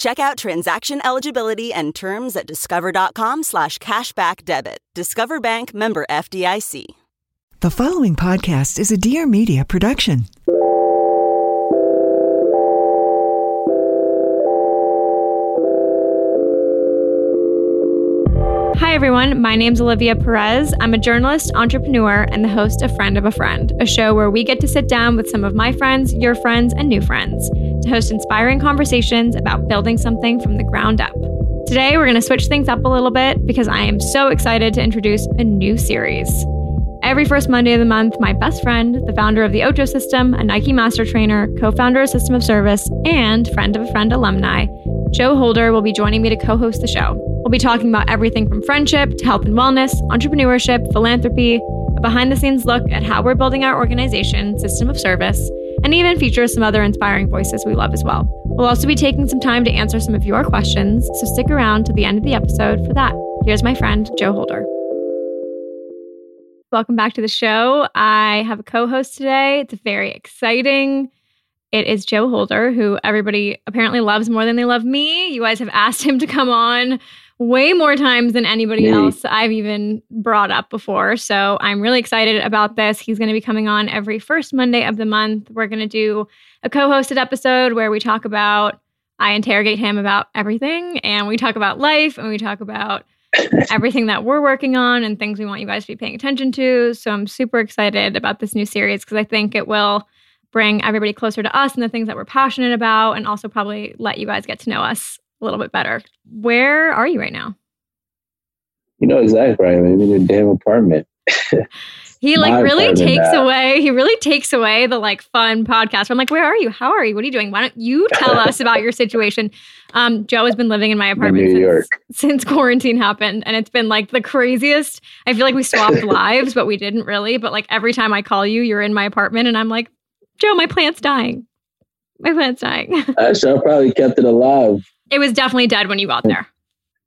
Check out transaction eligibility and terms at discover.com slash cashback debit. Discover Bank member FDIC. The following podcast is a Dear Media production. Hi, everyone. My name's Olivia Perez. I'm a journalist, entrepreneur, and the host of Friend of a Friend, a show where we get to sit down with some of my friends, your friends, and new friends to host inspiring conversations about building something from the ground up. Today, we're going to switch things up a little bit because I am so excited to introduce a new series. Every first Monday of the month, my best friend, the founder of the Ocho System, a Nike master trainer, co founder of System of Service, and friend of a friend alumni, Joe Holder will be joining me to co host the show. We'll be talking about everything from friendship to health and wellness, entrepreneurship, philanthropy, a behind the scenes look at how we're building our organization, System of Service, and even feature some other inspiring voices we love as well. We'll also be taking some time to answer some of your questions, so stick around to the end of the episode for that. Here's my friend, Joe Holder. Welcome back to the show. I have a co host today. It's very exciting. It is Joe Holder, who everybody apparently loves more than they love me. You guys have asked him to come on way more times than anybody else I've even brought up before. So I'm really excited about this. He's going to be coming on every first Monday of the month. We're going to do a co hosted episode where we talk about, I interrogate him about everything, and we talk about life, and we talk about everything that we're working on and things we want you guys to be paying attention to. So I'm super excited about this new series because I think it will bring everybody closer to us and the things that we're passionate about, and also probably let you guys get to know us a little bit better. Where are you right now? You know exactly right. I'm in a damn apartment. he like really takes now. away he really takes away the like fun podcast i'm like where are you how are you what are you doing why don't you tell us about your situation um, joe has been living in my apartment New since, York. since quarantine happened and it's been like the craziest i feel like we swapped lives but we didn't really but like every time i call you you're in my apartment and i'm like Joe, my plant's dying. My plant's dying. I should have probably kept it alive. It was definitely dead when you got there.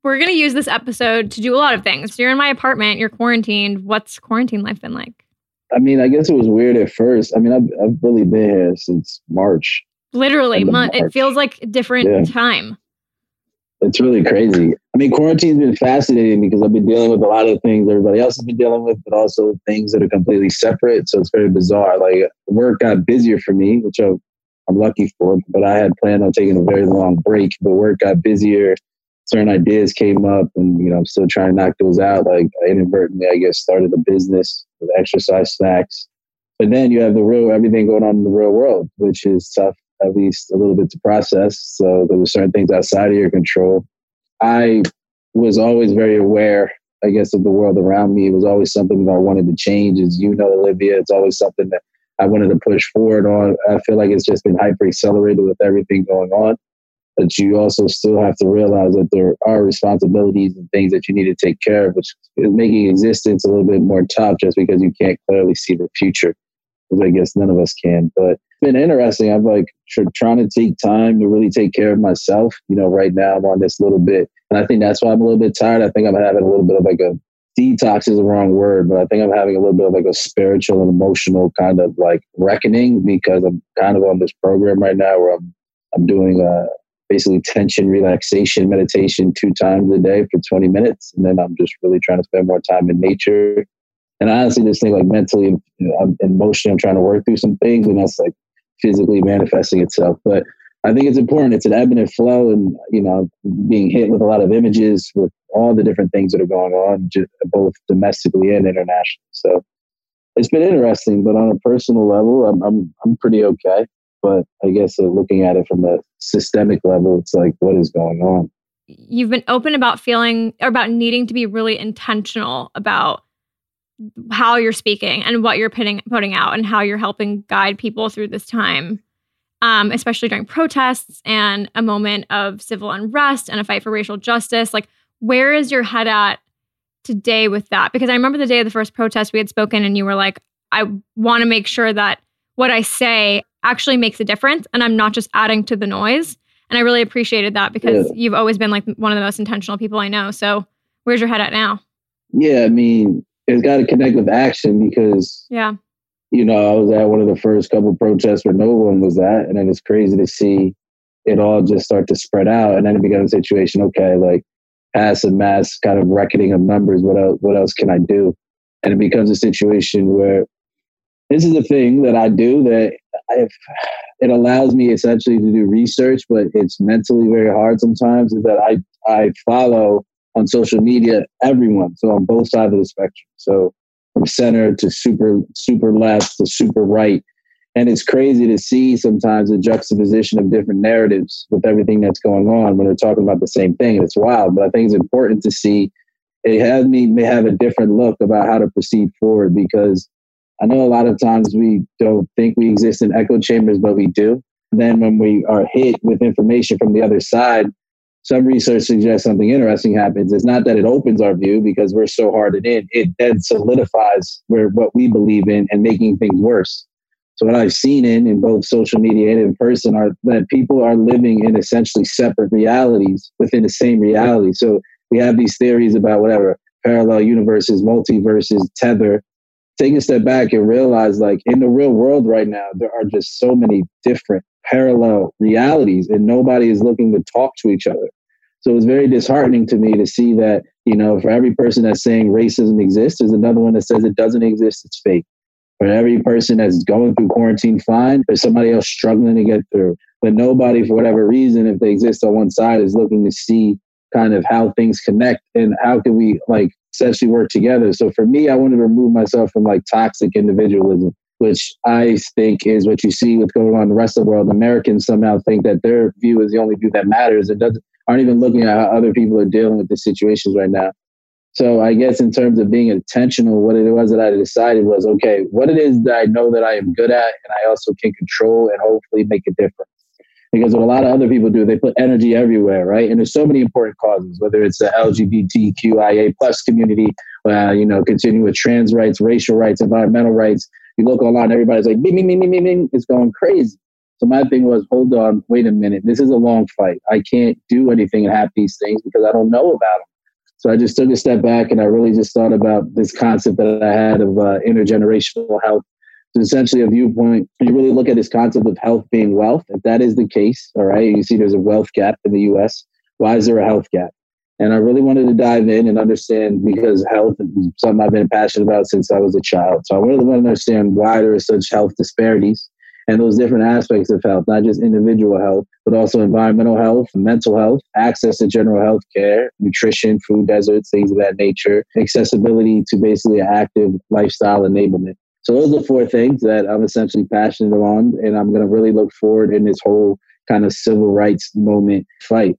We're going to use this episode to do a lot of things. You're in my apartment, you're quarantined. What's quarantine life been like? I mean, I guess it was weird at first. I mean, I've, I've really been here since March. Literally, March. it feels like a different yeah. time. It's really crazy. I mean, quarantine's been fascinating because I've been dealing with a lot of things everybody else has been dealing with, but also things that are completely separate. So it's very bizarre. Like work got busier for me, which I'm, I'm lucky for, but I had planned on taking a very long break, but work got busier. Certain ideas came up and, you know, I'm still trying to knock those out. Like I inadvertently, I guess, started a business with exercise snacks. But then you have the real, everything going on in the real world, which is tough at least a little bit to process. So there are certain things outside of your control. I was always very aware, I guess, of the world around me. It was always something that I wanted to change. As you know, Olivia, it's always something that I wanted to push forward on. I feel like it's just been hyper accelerated with everything going on. But you also still have to realize that there are responsibilities and things that you need to take care of, which is making existence a little bit more tough just because you can't clearly see the future. Because I guess none of us can. But been interesting. I'm like tr- trying to take time to really take care of myself. You know, right now I'm on this little bit, and I think that's why I'm a little bit tired. I think I'm having a little bit of like a detox is the wrong word, but I think I'm having a little bit of like a spiritual and emotional kind of like reckoning because I'm kind of on this program right now where I'm I'm doing a uh, basically tension relaxation meditation two times a day for 20 minutes, and then I'm just really trying to spend more time in nature. And honestly just think like mentally and you know, emotionally, I'm trying to work through some things, and that's like physically manifesting itself. But I think it's important. It's an ebb and flow, and you know, being hit with a lot of images with all the different things that are going on, both domestically and internationally. So it's been interesting, but on a personal level, I'm I'm I'm pretty okay. But I guess uh, looking at it from a systemic level, it's like, what is going on? You've been open about feeling or about needing to be really intentional about how you're speaking and what you're putting putting out and how you're helping guide people through this time. Um, especially during protests and a moment of civil unrest and a fight for racial justice. Like, where is your head at today with that? Because I remember the day of the first protest, we had spoken and you were like, I want to make sure that what I say actually makes a difference and I'm not just adding to the noise. And I really appreciated that because yeah. you've always been like one of the most intentional people I know. So where's your head at now? Yeah, I mean, it's got to connect with action because, yeah, you know, I was at one of the first couple protests where no one was at. And then it's crazy to see it all just start to spread out. And then it becomes a situation, okay, like past a mass kind of reckoning of numbers, what else, what else can I do? And it becomes a situation where this is the thing that I do that if it allows me essentially to do research, but it's mentally very hard sometimes. Is that I I follow on social media everyone, so on both sides of the spectrum. So from center to super super left to super right, and it's crazy to see sometimes the juxtaposition of different narratives with everything that's going on when they're talking about the same thing. And it's wild, but I think it's important to see. It has me may have a different look about how to proceed forward because I know a lot of times we don't think we exist in echo chambers, but we do. then when we are hit with information from the other side, some research suggests something interesting happens. It's not that it opens our view because we're so hardened in, it then solidifies where what we believe in and making things worse. So what I've seen in in both social media and in person are that people are living in essentially separate realities within the same reality. So we have these theories about whatever parallel universes, multiverses, tether, take a step back and realize like in the real world right now there are just so many different parallel realities and nobody is looking to talk to each other. So it's very disheartening to me to see that you know for every person that's saying racism exists there's another one that says it doesn't exist it's fake. For every person that's going through quarantine fine there's somebody else struggling to get through. But nobody for whatever reason if they exist on one side is looking to see kind of how things connect and how can we like essentially work together. So for me, I wanted to remove myself from like toxic individualism, which I think is what you see with going on in the rest of the world. Americans somehow think that their view is the only view that matters. It doesn't aren't even looking at how other people are dealing with the situations right now. So I guess in terms of being intentional, what it was that I decided was okay, what it is that I know that I am good at and I also can control and hopefully make a difference because what a lot of other people do, they put energy everywhere, right? And there's so many important causes, whether it's the LGBTQIA plus community, uh, you know, continue with trans rights, racial rights, environmental rights. You look online, everybody's like, me, me, me, me, me, me. It's going crazy. So my thing was, hold on, wait a minute. This is a long fight. I can't do anything and have these things because I don't know about them. So I just took a step back and I really just thought about this concept that I had of uh, intergenerational health it's essentially a viewpoint. You really look at this concept of health being wealth. If that is the case, all right, you see there's a wealth gap in the US. Why is there a health gap? And I really wanted to dive in and understand because health is something I've been passionate about since I was a child. So I really want to understand why there are such health disparities and those different aspects of health, not just individual health, but also environmental health, mental health, access to general health care, nutrition, food deserts, things of that nature, accessibility to basically active lifestyle enablement. So those are four things that I'm essentially passionate on, and I'm going to really look forward in this whole kind of civil rights moment fight.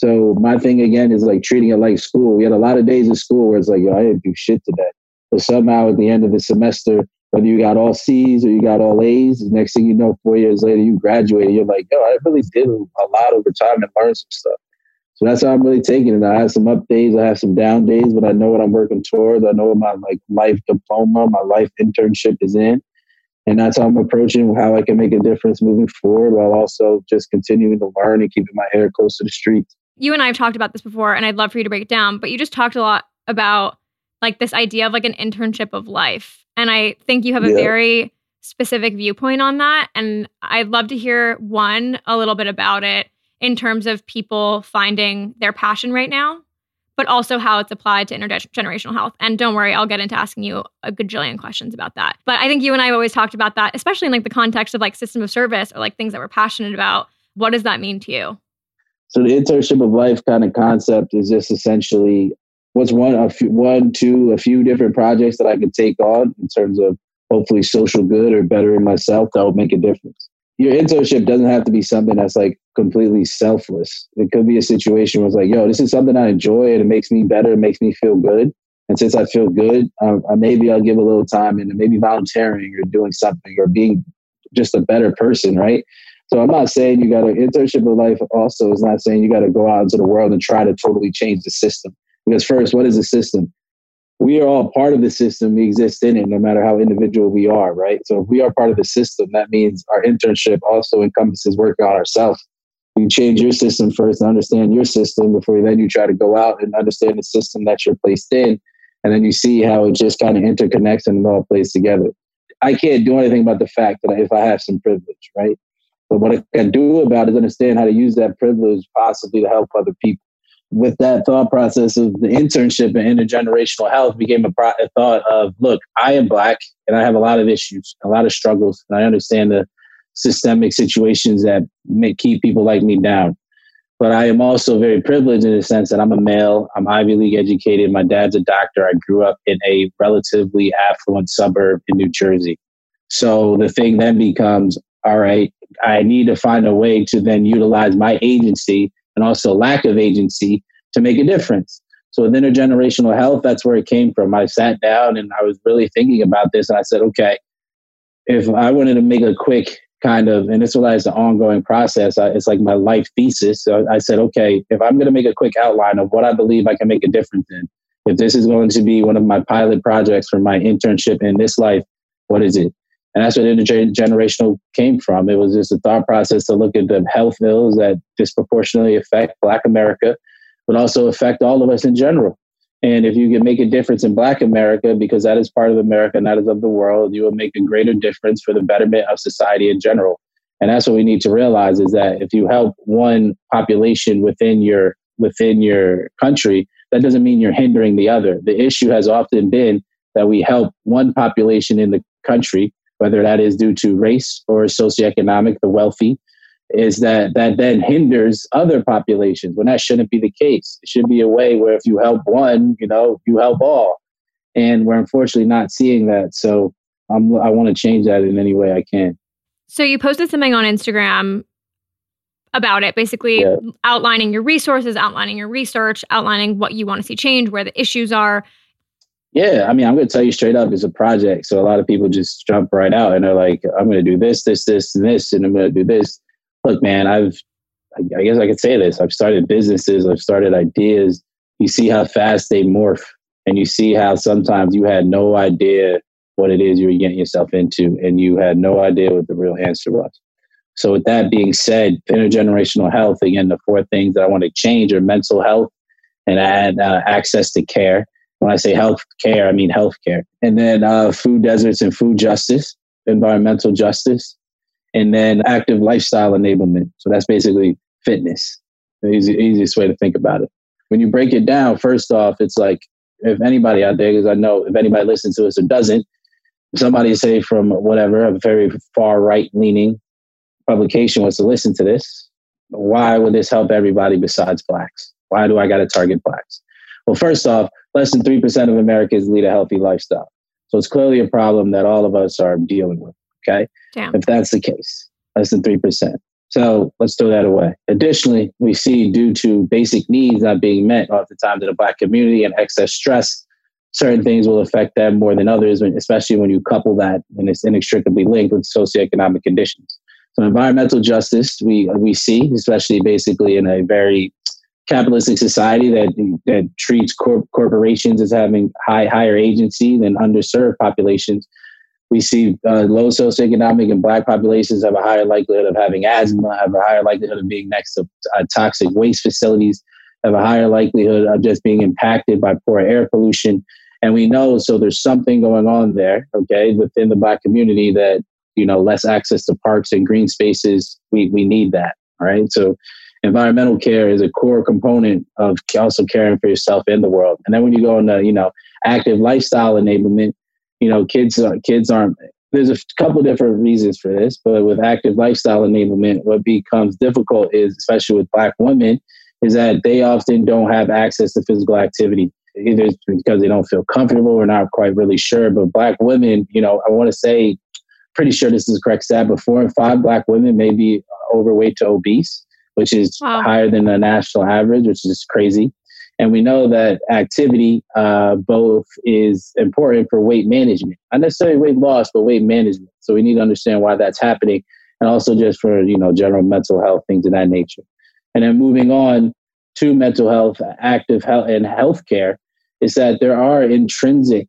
So my thing again is like treating it like school. We had a lot of days of school where it's like, yo, I didn't do shit today. But somehow at the end of the semester, whether you got all C's or you got all A's, next thing you know, four years later, you graduated. You're like, yo, I really did a lot over time and learned some stuff. So that's how I'm really taking it. I have some up days, I have some down days, but I know what I'm working towards. I know what my like life diploma, my life internship is in. And that's how I'm approaching how I can make a difference moving forward while also just continuing to learn and keeping my hair close to the streets. You and I have talked about this before, and I'd love for you to break it down, but you just talked a lot about like this idea of like an internship of life. And I think you have a very specific viewpoint on that. And I'd love to hear one, a little bit about it in terms of people finding their passion right now, but also how it's applied to intergenerational health. And don't worry, I'll get into asking you a gajillion questions about that. But I think you and I have always talked about that, especially in like the context of like system of service or like things that we're passionate about. What does that mean to you? So the internship of life kind of concept is just essentially what's one, a few, one, two, a few different projects that I could take on in terms of hopefully social good or bettering myself that will make a difference. Your internship doesn't have to be something that's like completely selfless. It could be a situation where it's like, yo, this is something I enjoy and it makes me better, it makes me feel good. And since I feel good, um, maybe I'll give a little time and maybe volunteering or doing something or being just a better person, right? So I'm not saying you got to internship of life. Also, is not saying you got to go out into the world and try to totally change the system. Because first, what is the system? we are all part of the system. We exist in it, no matter how individual we are, right? So if we are part of the system, that means our internship also encompasses working on ourselves. You change your system first and understand your system before then you try to go out and understand the system that you're placed in. And then you see how it just kind of interconnects and it all plays together. I can't do anything about the fact that if I have some privilege, right? But what I can do about it is understand how to use that privilege possibly to help other people. With that thought process of the internship and intergenerational health became a, pro- a, thought of look i am black and i have a lot of issues a lot of struggles and i understand the systemic situations that may keep people like me down. But i am also very privileged in the sense that i'm a male i'm ivy league educated my dad's a doctor i grew up in a relatively affluent suburb in new jersey. So the thing then becomes all right i need to find a way to then utilize my agency and also lack of agency to make a difference. So with intergenerational health, that's where it came from. I sat down and I was really thinking about this and I said, okay, if I wanted to make a quick kind of, and this was an ongoing process, I, it's like my life thesis. So I said, okay, if I'm going to make a quick outline of what I believe I can make a difference in, if this is going to be one of my pilot projects for my internship in this life, what is it? And that's what intergenerational came from. It was just a thought process to look at the health ills that disproportionately affect Black America, but also affect all of us in general. And if you can make a difference in Black America, because that is part of America that is of the world, you will make a greater difference for the betterment of society in general. And that's what we need to realize is that if you help one population within your within your country, that doesn't mean you're hindering the other. The issue has often been that we help one population in the country whether that is due to race or socioeconomic, the wealthy, is that that then hinders other populations when that shouldn't be the case. It should be a way where if you help one, you know, you help all. And we're unfortunately not seeing that. So I'm, I want to change that in any way I can. So you posted something on Instagram about it, basically yeah. outlining your resources, outlining your research, outlining what you want to see change, where the issues are. Yeah, I mean, I'm going to tell you straight up, it's a project. So a lot of people just jump right out and they're like, I'm going to do this, this, this, and this, and I'm going to do this. Look, man, I've, I guess I could say this. I've started businesses, I've started ideas. You see how fast they morph, and you see how sometimes you had no idea what it is you were getting yourself into, and you had no idea what the real answer was. So, with that being said, intergenerational health, again, the four things that I want to change are mental health and add uh, access to care when I say health care, I mean health care. And then uh, food deserts and food justice, environmental justice, and then active lifestyle enablement. So that's basically fitness. The easy, easiest way to think about it. When you break it down, first off, it's like if anybody out there, because I know if anybody listens to us or doesn't, somebody say from whatever, a very far right leaning publication was to listen to this, why would this help everybody besides blacks? Why do I got to target blacks? Well, first off, less than 3% of Americans lead a healthy lifestyle. So it's clearly a problem that all of us are dealing with. Okay. Damn. If that's the case, less than 3%. So let's throw that away. Additionally, we see due to basic needs not being met oftentimes in the Black community and excess stress, certain things will affect them more than others, especially when you couple that and it's inextricably linked with socioeconomic conditions. So environmental justice, we, we see, especially basically in a very capitalistic society that that treats corp- corporations as having high higher agency than underserved populations. We see uh, low socioeconomic and black populations have a higher likelihood of having asthma, have a higher likelihood of being next to uh, toxic waste facilities, have a higher likelihood of just being impacted by poor air pollution. And we know so there's something going on there, okay, within the black community that you know less access to parks and green spaces. We we need that, right? So environmental care is a core component of also caring for yourself and the world. And then when you go into, you know, active lifestyle enablement, you know, kids uh, kids aren't. There's a couple different reasons for this, but with active lifestyle enablement, what becomes difficult is, especially with Black women, is that they often don't have access to physical activity. either because they don't feel comfortable or not quite really sure. But black women, you know, I want to say, pretty sure this is correct stat, but four and five black women may be overweight to obese, which is wow. higher than the national average, which is crazy. And we know that activity uh, both is important for weight management, not necessarily weight loss, but weight management. So we need to understand why that's happening, and also just for you know general mental health things of that nature. And then moving on to mental health, active health, and healthcare is that there are intrinsic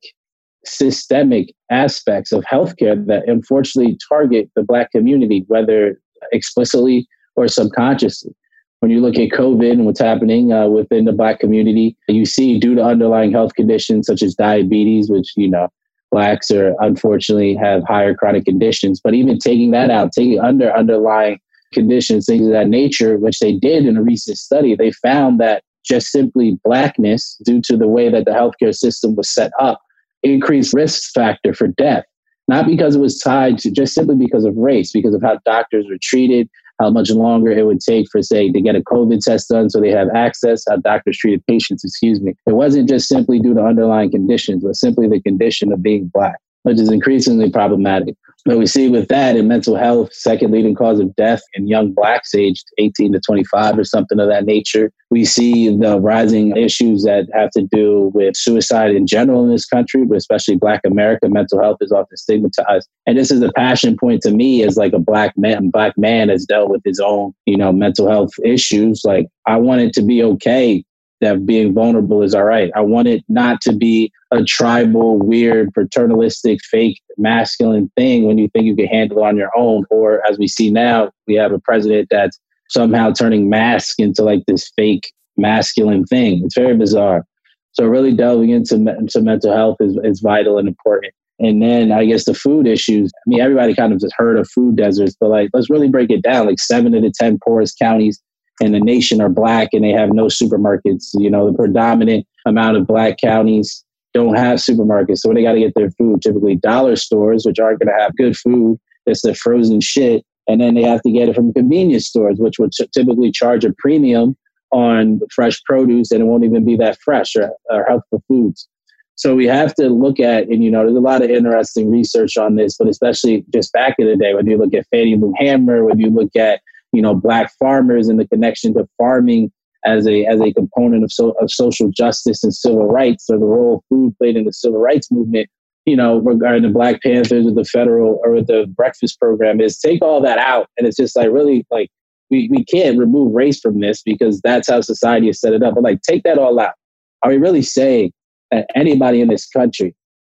systemic aspects of healthcare that unfortunately target the black community, whether explicitly or subconsciously. When you look at COVID and what's happening uh, within the black community, you see due to underlying health conditions such as diabetes, which you know blacks are unfortunately have higher chronic conditions. But even taking that out, taking under underlying conditions, things of that nature, which they did in a recent study, they found that just simply blackness, due to the way that the healthcare system was set up, increased risk factor for death. Not because it was tied to just simply because of race, because of how doctors were treated, how much longer it would take for, say, to get a COVID test done so they have access, how doctors treated patients, excuse me. It wasn't just simply due to underlying conditions, but simply the condition of being black, which is increasingly problematic. But we see with that in mental health, second leading cause of death in young blacks aged 18 to 25 or something of that nature. We see the rising issues that have to do with suicide in general in this country, but especially Black America. Mental health is often stigmatized. And this is a passion point to me as like a black man, black man has dealt with his own, you know, mental health issues. Like I want it to be okay that being vulnerable is all right. I want it not to be a tribal, weird, paternalistic, fake, masculine thing when you think you can handle it on your own. Or as we see now, we have a president that's somehow turning mask into like this fake masculine thing. It's very bizarre. So really delving into, into mental health is, is vital and important. And then I guess the food issues. I mean, everybody kind of just heard of food deserts, but like, let's really break it down. Like seven of the 10 poorest counties in the nation are black and they have no supermarkets. You know, the predominant amount of black counties don't have supermarkets. So they got to get their food, typically dollar stores, which aren't going to have good food. It's the frozen shit. And then they have to get it from convenience stores, which would typically charge a premium on fresh produce and it won't even be that fresh or, or healthful foods. So we have to look at, and you know, there's a lot of interesting research on this, but especially just back in the day, when you look at Fannie Lou Hamer, when you look at you know black farmers and the connection to farming as a as a component of, so, of social justice and civil rights or the role food played in the civil rights movement you know regarding the black panthers or the federal or the breakfast program is take all that out. And it's just like really like we, we can't remove race from this because that's how society has set it up. But like take that all out. Are we really saying that anybody in this country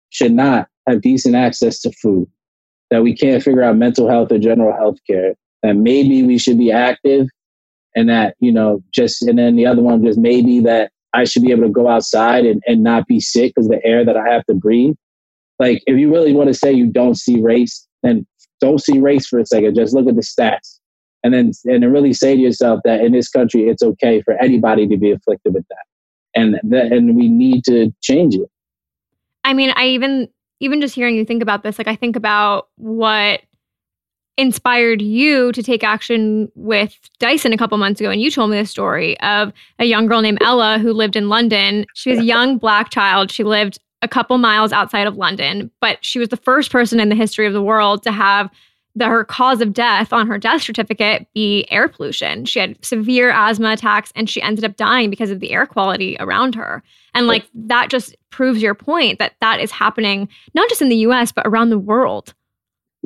should not have decent access to food that we can't figure out mental health or general health care that maybe we should be active and that, you know, just, and then the other one just maybe that I should be able to go outside and, and not be sick because the air that I have to breathe. Like, if you really want to say you don't see race, then don't see race for a second. Just look at the stats. And then, and then really say to yourself that in this country, it's okay for anybody to be afflicted with that. And that, and we need to change it. I mean, I even, even just hearing you think about this, like I think about what inspired you to take action with Dyson a couple months ago. And you told me the story of a young girl named Ella who lived in London. She was a young black child. She lived a couple miles outside of London, but she was the first person in the history of the world to have the, her cause of death on her death certificate be air pollution. She had severe asthma attacks and she ended up dying because of the air quality around her. And like that just proves your point that that is happening not just in the US, but around the world.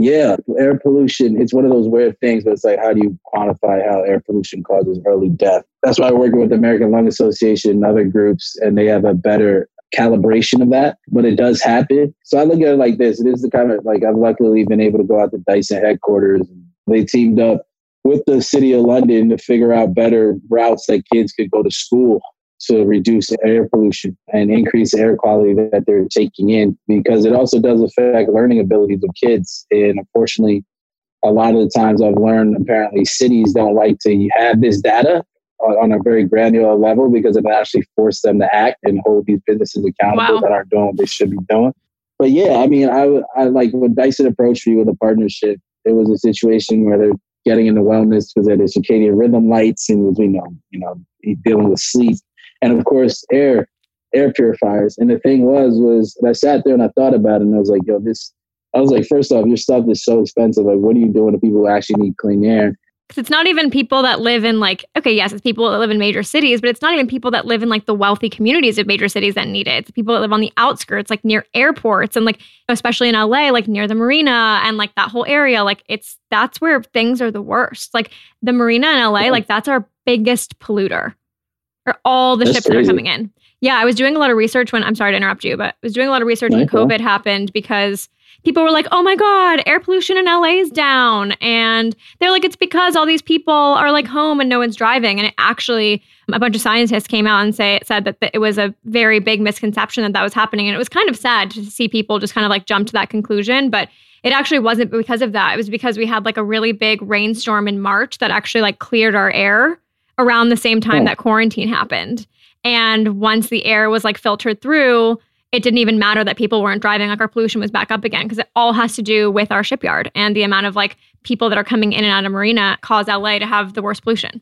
Yeah, air pollution, it's one of those weird things, but it's like, how do you quantify how air pollution causes early death? That's why I'm working with the American Lung Association and other groups, and they have a better calibration of that, but it does happen. So I look at it like this. It is the kind of like I've luckily been able to go out to Dyson headquarters. They teamed up with the city of London to figure out better routes that kids could go to school to reduce air pollution and increase air quality that they're taking in because it also does affect learning abilities of kids. And unfortunately, a lot of the times I've learned apparently cities don't like to have this data on, a very granular level because it actually forces them to act and hold these businesses accountable wow. that aren't doing what they should be doing. But yeah, I mean, I, I like when Dyson approached me with a partnership, it was a situation where they're getting into wellness because of the circadian rhythm lights and you know, you know, dealing with sleep and of course, air air purifiers. And the thing was, was I sat there and I thought about it and I was like, yo, this, I was like, first off, your stuff is so expensive. Like, what are you doing to people who actually need clean air? Because it's not even people that live in like, okay, yes, it's people that live in major cities, but it's not even people that live in like the wealthy communities of major cities that need it. It's people that live on the outskirts, like near airports and like, especially in LA, like near the marina and like that whole area. Like, it's that's where things are the worst. Like, the marina in LA, like, that's our biggest polluter, or all the That's ships that are coming in. Yeah, I was doing a lot of research when I'm sorry to interrupt you, but I was doing a lot of research when COVID happened because people were like, "Oh my god, air pollution in LA is down." And they're like, "It's because all these people are like home and no one's driving." And it actually a bunch of scientists came out and say said that it was a very big misconception that that was happening and it was kind of sad to see people just kind of like jump to that conclusion, but it actually wasn't because of that. It was because we had like a really big rainstorm in March that actually like cleared our air around the same time Oh. that quarantine happened. And once the air was like filtered through, it didn't even matter that people weren't driving. Like our pollution was back up again because it all has to do with our shipyard and the amount of like people that are coming in and out of marina cause LA to have the worst pollution.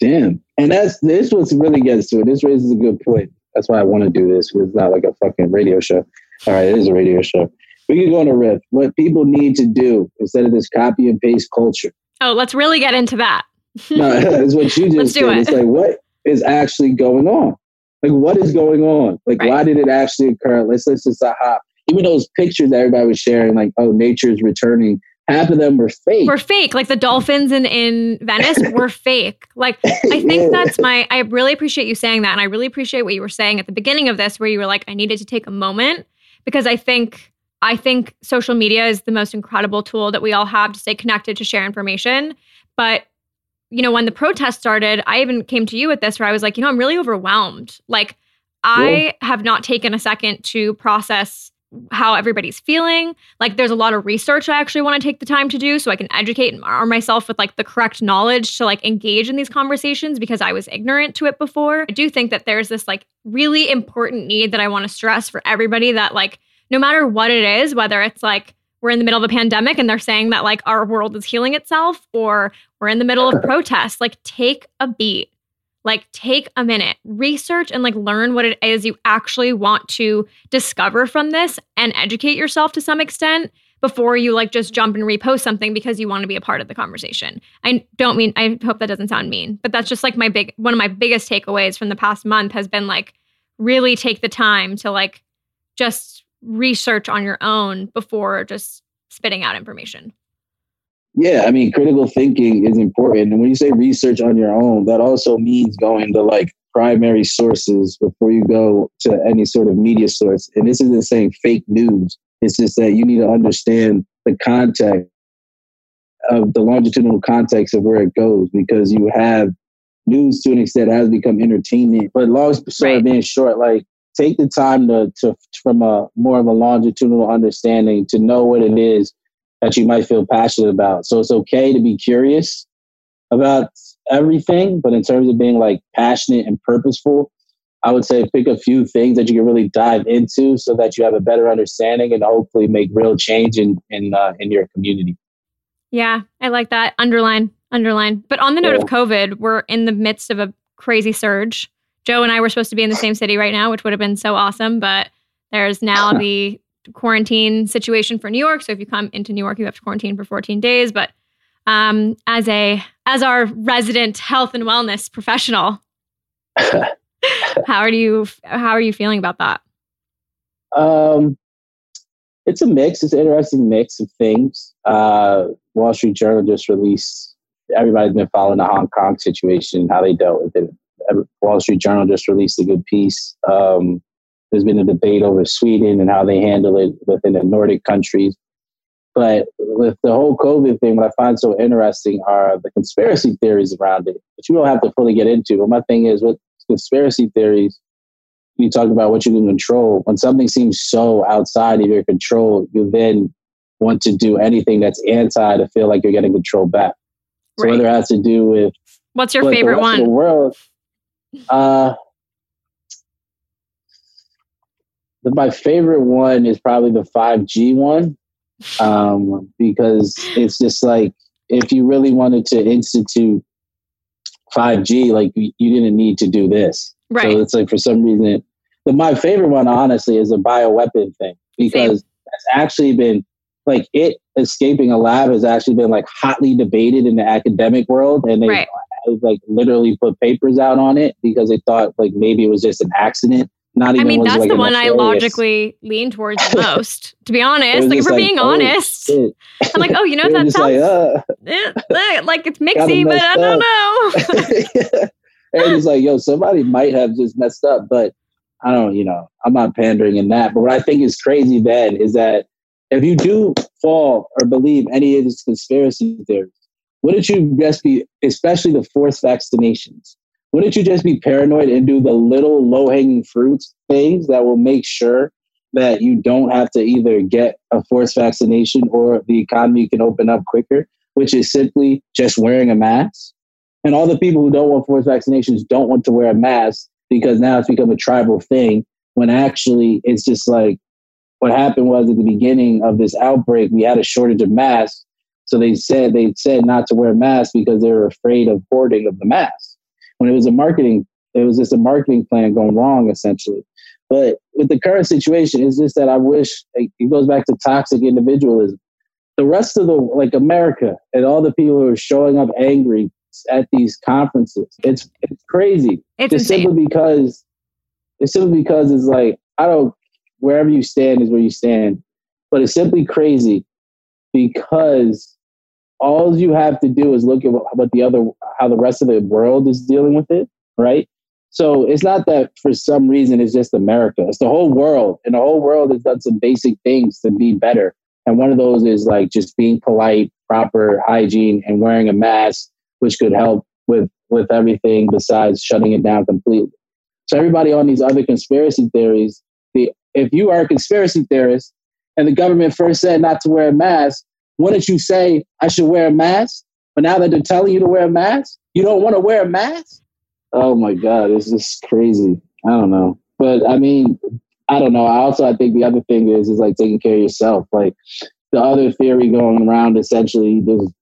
Damn. And that's this what really gets to it. This raises a good point. That's why I want to do this. 'cause It's not like a fucking radio show. All right, it is a radio show. We can go on a riff. What people need to do instead of this copy and paste culture. Oh, let's really get into that. No, it's what you just Let's do said. it. It's like what is actually going on? Like what is going on? Like Right. why did it actually occur? Let's let's just a hop. Even those pictures that everybody was sharing, like oh, nature's returning. Half of them were fake. We're fake. Like the dolphins in, in Venice were fake. Like I think Yeah. that's my I really appreciate you saying that. And I really appreciate what you were saying at the beginning of this, where you were like, I needed to take a moment because I think I think social media is the most incredible tool that we all have to stay connected to share information. But you know, when the protest started, I even came to you with this where I was like, you know, I'm really overwhelmed. Like I have not taken a second to process how everybody's feeling. Like there's a lot of research I actually want to take the time to do so I can educate and arm myself with like the correct knowledge to like engage in these conversations because I was ignorant to it before. I do think that there's this like really important need that I want to stress for everybody that like no matter what it is, whether it's like we're in the middle of a pandemic and they're saying that like our world is healing itself or we're in the middle of protests, like take a beat. Like take a minute. Research and like learn what it is you actually want to discover from this and educate yourself to some extent before you like just jump and repost something because you want to be a part of the conversation. I don't mean i hope that doesn't sound mean but that's just like my big one of my biggest takeaways from the past month has been like really take the time to like just research on your own before just spitting out information Yeah, I mean, critical thinking is important. And when you say research on your own, that also means going to like primary sources before you go to any sort of media source. And this isn't saying fake news, it's just that you need to understand the context of the longitudinal context of where it goes because you have news to an extent has become entertainment. But long story Right. being short, like take the time to, to from a more of a longitudinal understanding to know what it is that you might feel passionate about. So it's okay to be curious about everything, but in terms of being like passionate and purposeful, I would say pick a few things that you can really dive into so that you have a better understanding and hopefully make real change in in uh, in your community. Yeah, I like that. Underline, underline. But on the note of COVID, we're in the midst of a crazy surge. Joe and I were supposed to be in the same city right now, which would have been so awesome. But there's now the quarantine situation for New York. So if you come into New York, you have to quarantine for 14 days. But um, as a as our resident health and wellness professional, how are you how are you feeling about that? Um, it's a mix. It's an interesting mix of things. Uh, Wall Street Journal just released. Everybody's been following the Hong Kong situation, how they dealt with it. Wall Street Journal just released a good piece. Um, there's been a debate over Sweden and how they handle it within the Nordic countries. But with the whole COVID thing, what I find so interesting are the conspiracy theories around it, which you don't have to fully get into. But my thing is with conspiracy theories, you talk about what you can control. When something seems so outside of your control, you then want to do anything that's anti to feel like you're getting control back. So Right. whether it has to do with What's your favorite of the one? world, uh, my favorite one is probably the 5G one um, because it's just like if you really wanted to institute 5G, like you, you didn't need to do this. Right. So it's like for some reason, the, my favorite one, honestly, is a bioweapon thing because Same. that's actually been like it escaping a lab has actually been like hotly debated in the academic world, and they right. Like literally put papers out on it because they thought like maybe it was just an accident. Not even. I mean, that's like the one I logically lean towards the most. to be honest, like if we're like, being oh, honest, shit. I'm like, oh, you know, that sounds like, uh, eh, like it's mixy, but I don't know. and he's like, yo, somebody might have just messed up, but I don't, you know, I'm not pandering in that. But what I think is crazy then is that if you do fall or believe any of these conspiracy theories, wouldn't you just be, especially the forced vaccinations, wouldn't you just be paranoid and do the little low hanging fruits things that will make sure that you don't have to either get a forced vaccination or the economy can open up quicker, which is simply just wearing a mask? And all the people who don't want forced vaccinations don't want to wear a mask because now it's become a tribal thing when actually it's just like what happened was at the beginning of this outbreak, we had a shortage of masks. So they said they said not to wear masks because they were afraid of hoarding of the masks. When it was a marketing, it was just a marketing plan going wrong essentially. But with the current situation, it's just that I wish it goes back to toxic individualism. The rest of the like America and all the people who are showing up angry at these conferences. It's it's crazy. It's just simply because it's simply because it's like I don't wherever you stand is where you stand. But it's simply crazy because all you have to do is look at what the other how the rest of the world is dealing with it, right? So it's not that for some reason it's just America. It's the whole world. And the whole world has done some basic things to be better. And one of those is like just being polite, proper hygiene, and wearing a mask which could help with with everything besides shutting it down completely. So everybody on these other conspiracy theories, the if you are a conspiracy theorist and the government first said not to wear a mask, wouldn't you say I should wear a mask? But now that they're telling you to wear a mask, you don't want to wear a mask? Oh my God, it's just crazy. I don't know. But I mean, I don't know. I also I think the other thing is is like taking care of yourself. Like the other theory going around essentially there's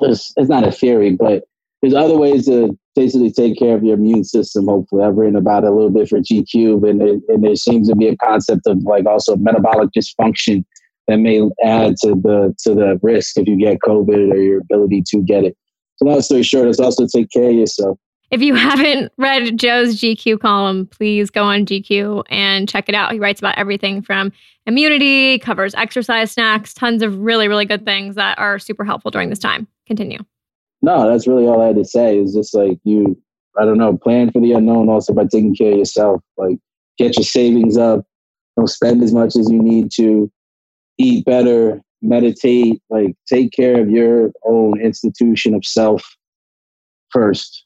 it's, it's not a theory, but there's other ways to basically take care of your immune system. Hopefully, I've written about it a little bit for GQ, and, it, and there seems to be a concept of like also metabolic dysfunction that may add to the to the risk if you get COVID or your ability to get it. So long story short, it's also take care of yourself. If you haven't read Joe's GQ column, please go on GQ and check it out. He writes about everything from immunity, covers exercise snacks, tons of really, really good things that are super helpful during this time. Continue. No, that's really all I had to say. Is just like you, I don't know, plan for the unknown also by taking care of yourself. Like get your savings up, don't spend as much as you need to, eat better, meditate, like take care of your own institution of self first.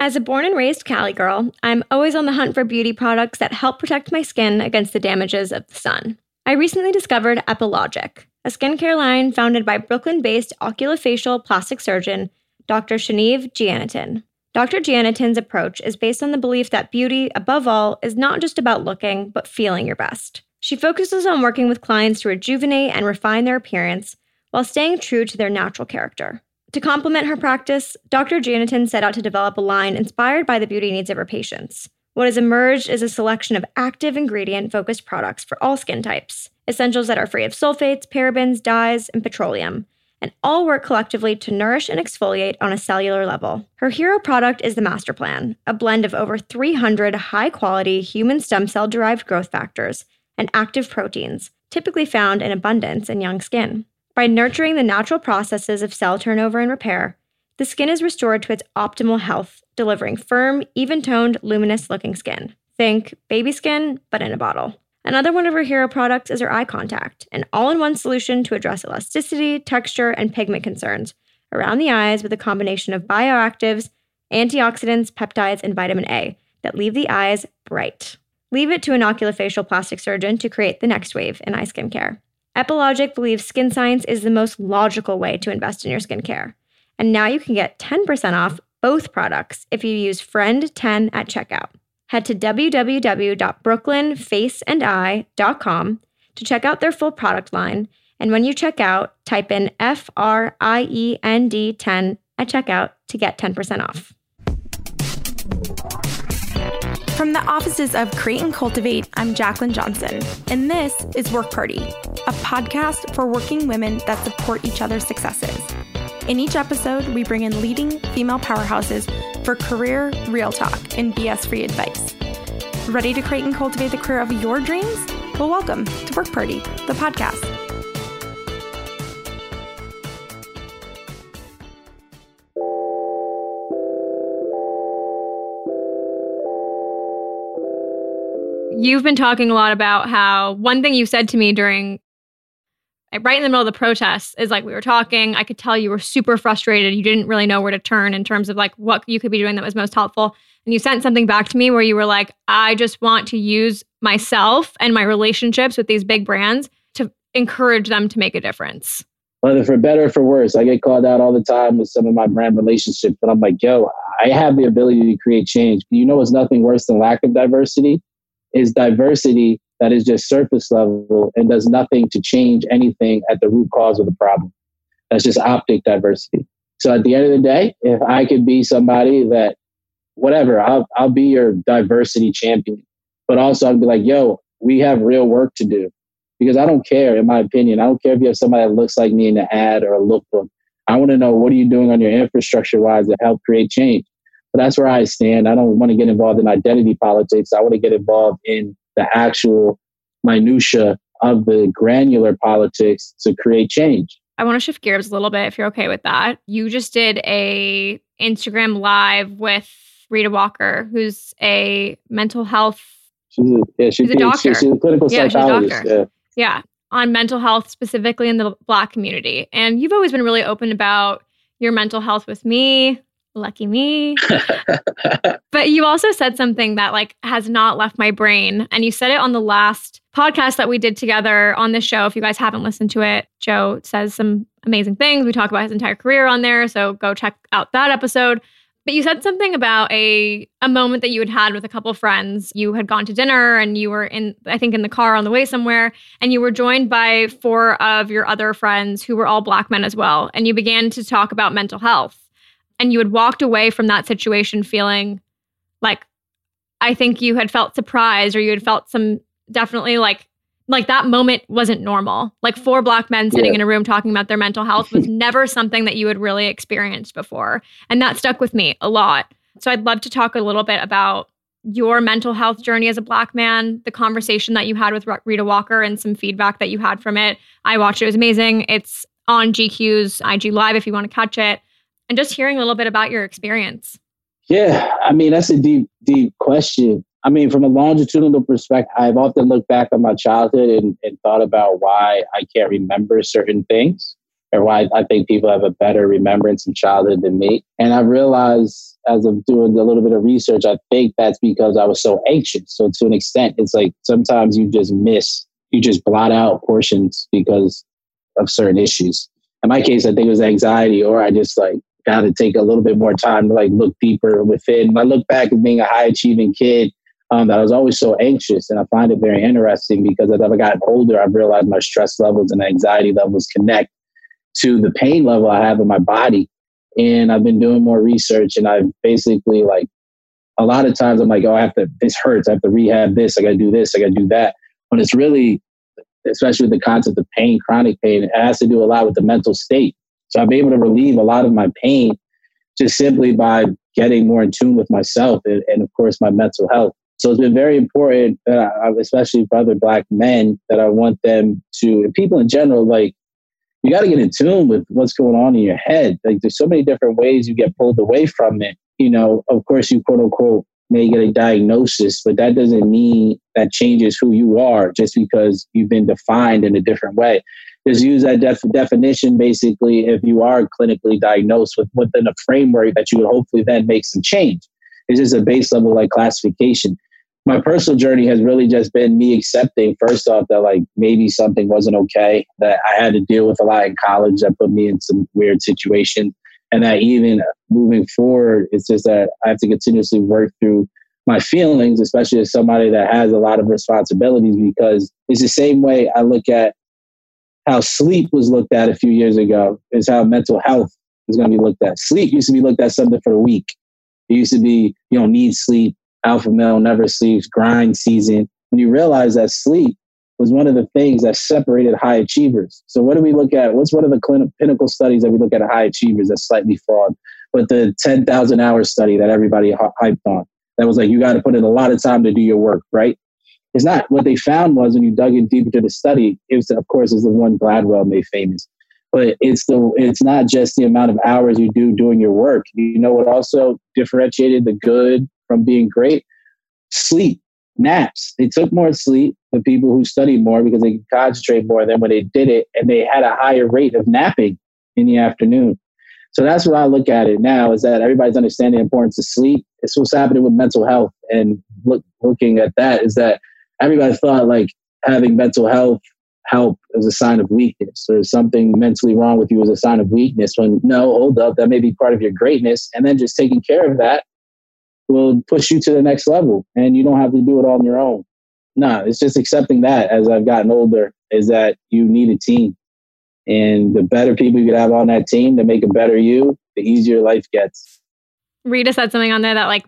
As a born and raised Cali girl, I'm always on the hunt for beauty products that help protect my skin against the damages of the sun. I recently discovered Epilogic, a skincare line founded by Brooklyn based oculofacial plastic surgeon Dr. Chaneve Jeanniton. Dr. Jeanniton's approach is based on the belief that beauty, above all, is not just about looking, but feeling your best. She focuses on working with clients to rejuvenate and refine their appearance while staying true to their natural character. To complement her practice, Dr. Jeanniton set out to develop a line inspired by the beauty needs of her patients. What has emerged is a selection of active ingredient focused products for all skin types, essentials that are free of sulfates, parabens, dyes, and petroleum, and all work collectively to nourish and exfoliate on a cellular level. Her hero product is the Master Plan, a blend of over 300 high quality human stem cell derived growth factors and active proteins, typically found in abundance in young skin. By nurturing the natural processes of cell turnover and repair, the skin is restored to its optimal health, delivering firm, even toned, luminous looking skin. Think baby skin, but in a bottle. Another one of her hero products is her eye contact, an all in one solution to address elasticity, texture, and pigment concerns around the eyes with a combination of bioactives, antioxidants, peptides, and vitamin A that leave the eyes bright. Leave it to an oculofacial plastic surgeon to create the next wave in eye skincare. Epilogic believes skin science is the most logical way to invest in your skincare. And now you can get 10% off both products if you use FRIEND10 at checkout. Head to www.brooklynfaceandeye.com to check out their full product line And when you check out, type in F R I E N D 10 at checkout to get 10% off. From the offices of Create and Cultivate, I'm Jaclyn Johnson, and this is Work Party, a podcast for working women that support each other's successes. In each episode, we bring in leading female powerhouses for career, real talk, and BS free advice. Ready to create and cultivate the career of your dreams? Well, welcome to Work Party, the podcast. You've been talking a lot about how one thing you said to me during right in the middle of the protests is like we were talking. I could tell you were super frustrated. You didn't really know where to turn in terms of like what you could be doing that was most helpful. And you sent something back to me where you were like, I just want to use myself and my relationships with these big brands to encourage them to make a difference. Whether for better or for worse, I get called out all the time with some of my brand relationships, but I'm like, yo, I have the ability to create change. You know, it's nothing worse than lack of diversity. Is diversity that is just surface level and does nothing to change anything at the root cause of the problem. That's just optic diversity. So at the end of the day, if I could be somebody that, whatever, I'll, I'll be your diversity champion. But also, I'd be like, yo, we have real work to do. Because I don't care, in my opinion, I don't care if you have somebody that looks like me in the ad or a lookbook. I want to know what are you doing on your infrastructure wise to help create change. But that's where I stand. I don't want to get involved in identity politics. I want to get involved in the actual minutia of the granular politics to create change. I want to shift gears a little bit if you're okay with that. You just did a Instagram live with Rheeda Walker, who's a mental health She's a, yeah, she's, she's a doctor. She's a clinical yeah, psychologist. She's a doctor. Yeah. yeah, on mental health specifically in the Black community. And you've always been really open about your mental health with me. Lucky me. but you also said something that like has not left my brain. And you said it on the last podcast that we did together on this show. If you guys haven't listened to it, Joe says some amazing things. We talk about his entire career on there. So go check out that episode. But you said something about a a moment that you had had with a couple friends. You had gone to dinner and you were in I think in the car on the way somewhere and you were joined by four of your other friends who were all black men as well and you began to talk about mental health and you had walked away from that situation feeling like I think you had felt surprised or you had felt some definitely like like that moment wasn't normal. Like four black men sitting yeah. in a room talking about their mental health was never something that you had really experienced before. And that stuck with me a lot. So I'd love to talk a little bit about your mental health journey as a black man, the conversation that you had with Rheeda Walker and some feedback that you had from it. I watched it, it was amazing. It's on GQ's IG Live if you want to catch it and just hearing a little bit about your experience. Yeah, I mean, that's a deep, deep question. I mean, from a longitudinal perspective, I've often looked back on my childhood and, and thought about why I can't remember certain things or why I think people have a better remembrance in childhood than me. And I realized as I'm doing a little bit of research, I think that's because I was so anxious. So to an extent, it's like sometimes you just miss, you just blot out portions because of certain issues. In my case, I think it was anxiety, or I just like got to take a little bit more time to like look deeper within. When I look back at being a high achieving kid, um, that I was always so anxious, and I find it very interesting because as I've gotten older, I've realized my stress levels and anxiety levels connect to the pain level I have in my body. And I've been doing more research, and I've basically like a lot of times I'm like, oh, I have to. This hurts. I have to rehab this. I got to do this. I got to do that. When it's really, especially with the concept of pain, chronic pain, it has to do a lot with the mental state so I'm able to relieve a lot of my pain just simply by getting more in tune with myself and, and of course, my mental health. So it's been very important that I, especially for other black men, that I want them to, and people in general, like, you got to get in tune with what's going on in your head. Like, there's so many different ways you get pulled away from it. You know, of course, you quote unquote may get a diagnosis, but that doesn't mean that changes who you are just because you've been defined in a different way just use that def- definition basically if you are clinically diagnosed with within a framework that you would hopefully then make some change. It's just a base level like classification. My personal journey has really just been me accepting first off that like maybe something wasn't okay, that I had to deal with a lot in college that put me in some weird situation. And that even moving forward, it's just that I have to continuously work through my feelings, especially as somebody that has a lot of responsibilities, because it's the same way I look at how sleep was looked at a few years ago is how mental health is going to be looked at. Sleep used to be looked at something for a week. It used to be, you know, need sleep, alpha male never sleeps, grind season. When you realize that sleep was one of the things that separated high achievers. So what do we look at? What's one of the clinical pinnacle studies that we look at high achievers that's slightly flawed? But the 10,000 hour study that everybody hyped on, that was like, you got to put in a lot of time to do your work, right? It's not what they found was when you dug in deeper to the study, it was, of course, is the one Gladwell made famous. But it's the it's not just the amount of hours you do doing your work. You know what also differentiated the good from being great? Sleep, naps. They took more sleep, the people who studied more because they could concentrate more than when they did it, and they had a higher rate of napping in the afternoon. So that's what I look at it now is that everybody's understanding the importance of sleep. It's what's happening with mental health. And look, looking at that is that everybody thought like having mental health help is a sign of weakness? Or something mentally wrong with you is a sign of weakness when no hold up that may be part of your greatness and then just taking care of that will push you to the next level and you don't have to do it all on your own. No it's just accepting that as i've gotten older is that you need a team. And the better people you can have on that team to make a better you the easier life gets. Rheeda said something on there that like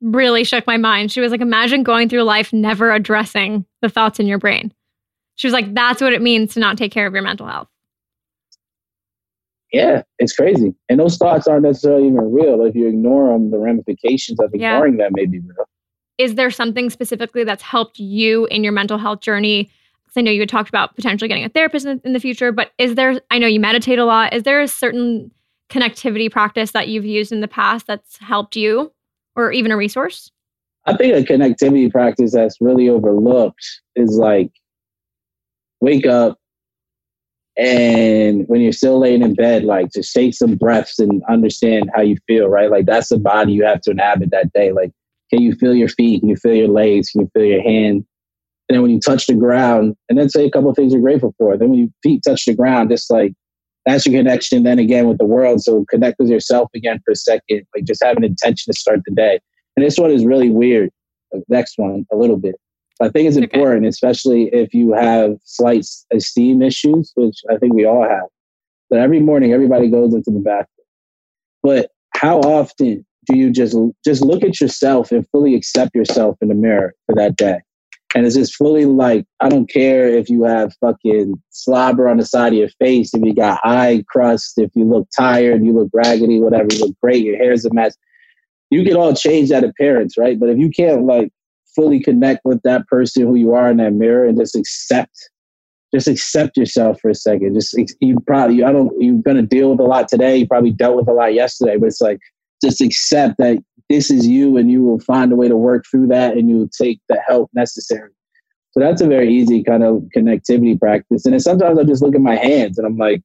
really shook my mind. She was like, imagine going through life never addressing the thoughts in your brain. She was like, that's what it means to not take care of your mental health. Yeah, it's crazy. And those thoughts aren't necessarily even real. If you ignore them, the ramifications of ignoring yeah. them may be real. Is there something specifically that's helped you in your mental health journey? Because I know you had talked about potentially getting a therapist in, in the future, but is there, I know you meditate a lot. Is there a certain connectivity practice that you've used in the past that's helped you? Or even a resource? I think a connectivity practice that's really overlooked is like wake up and when you're still laying in bed, like just take some breaths and understand how you feel, right? Like that's the body you have to inhabit that day. Like, can you feel your feet? Can you feel your legs? Can you feel your hand? And then when you touch the ground, and then say a couple things you're grateful for. Then when your feet touch the ground, just like that's your connection then again with the world. So connect with yourself again for a second. Like just have an intention to start the day. And this one is really weird. The next one, a little bit. I think it's important, okay. especially if you have slight esteem issues, which I think we all have. That every morning everybody goes into the bathroom. But how often do you just just look at yourself and fully accept yourself in the mirror for that day? And it's just fully like, I don't care if you have fucking slobber on the side of your face, if you got eye crust, if you look tired, you look raggedy, whatever, you look great, your hair's a mess. You can all change that appearance, right? But if you can't like fully connect with that person who you are in that mirror and just accept, just accept yourself for a second. Just you probably I don't you're gonna deal with a lot today. You probably dealt with a lot yesterday, but it's like just accept that this is you and you will find a way to work through that and you will take the help necessary. So that's a very easy kind of connectivity practice. And then sometimes I just look at my hands and I'm like,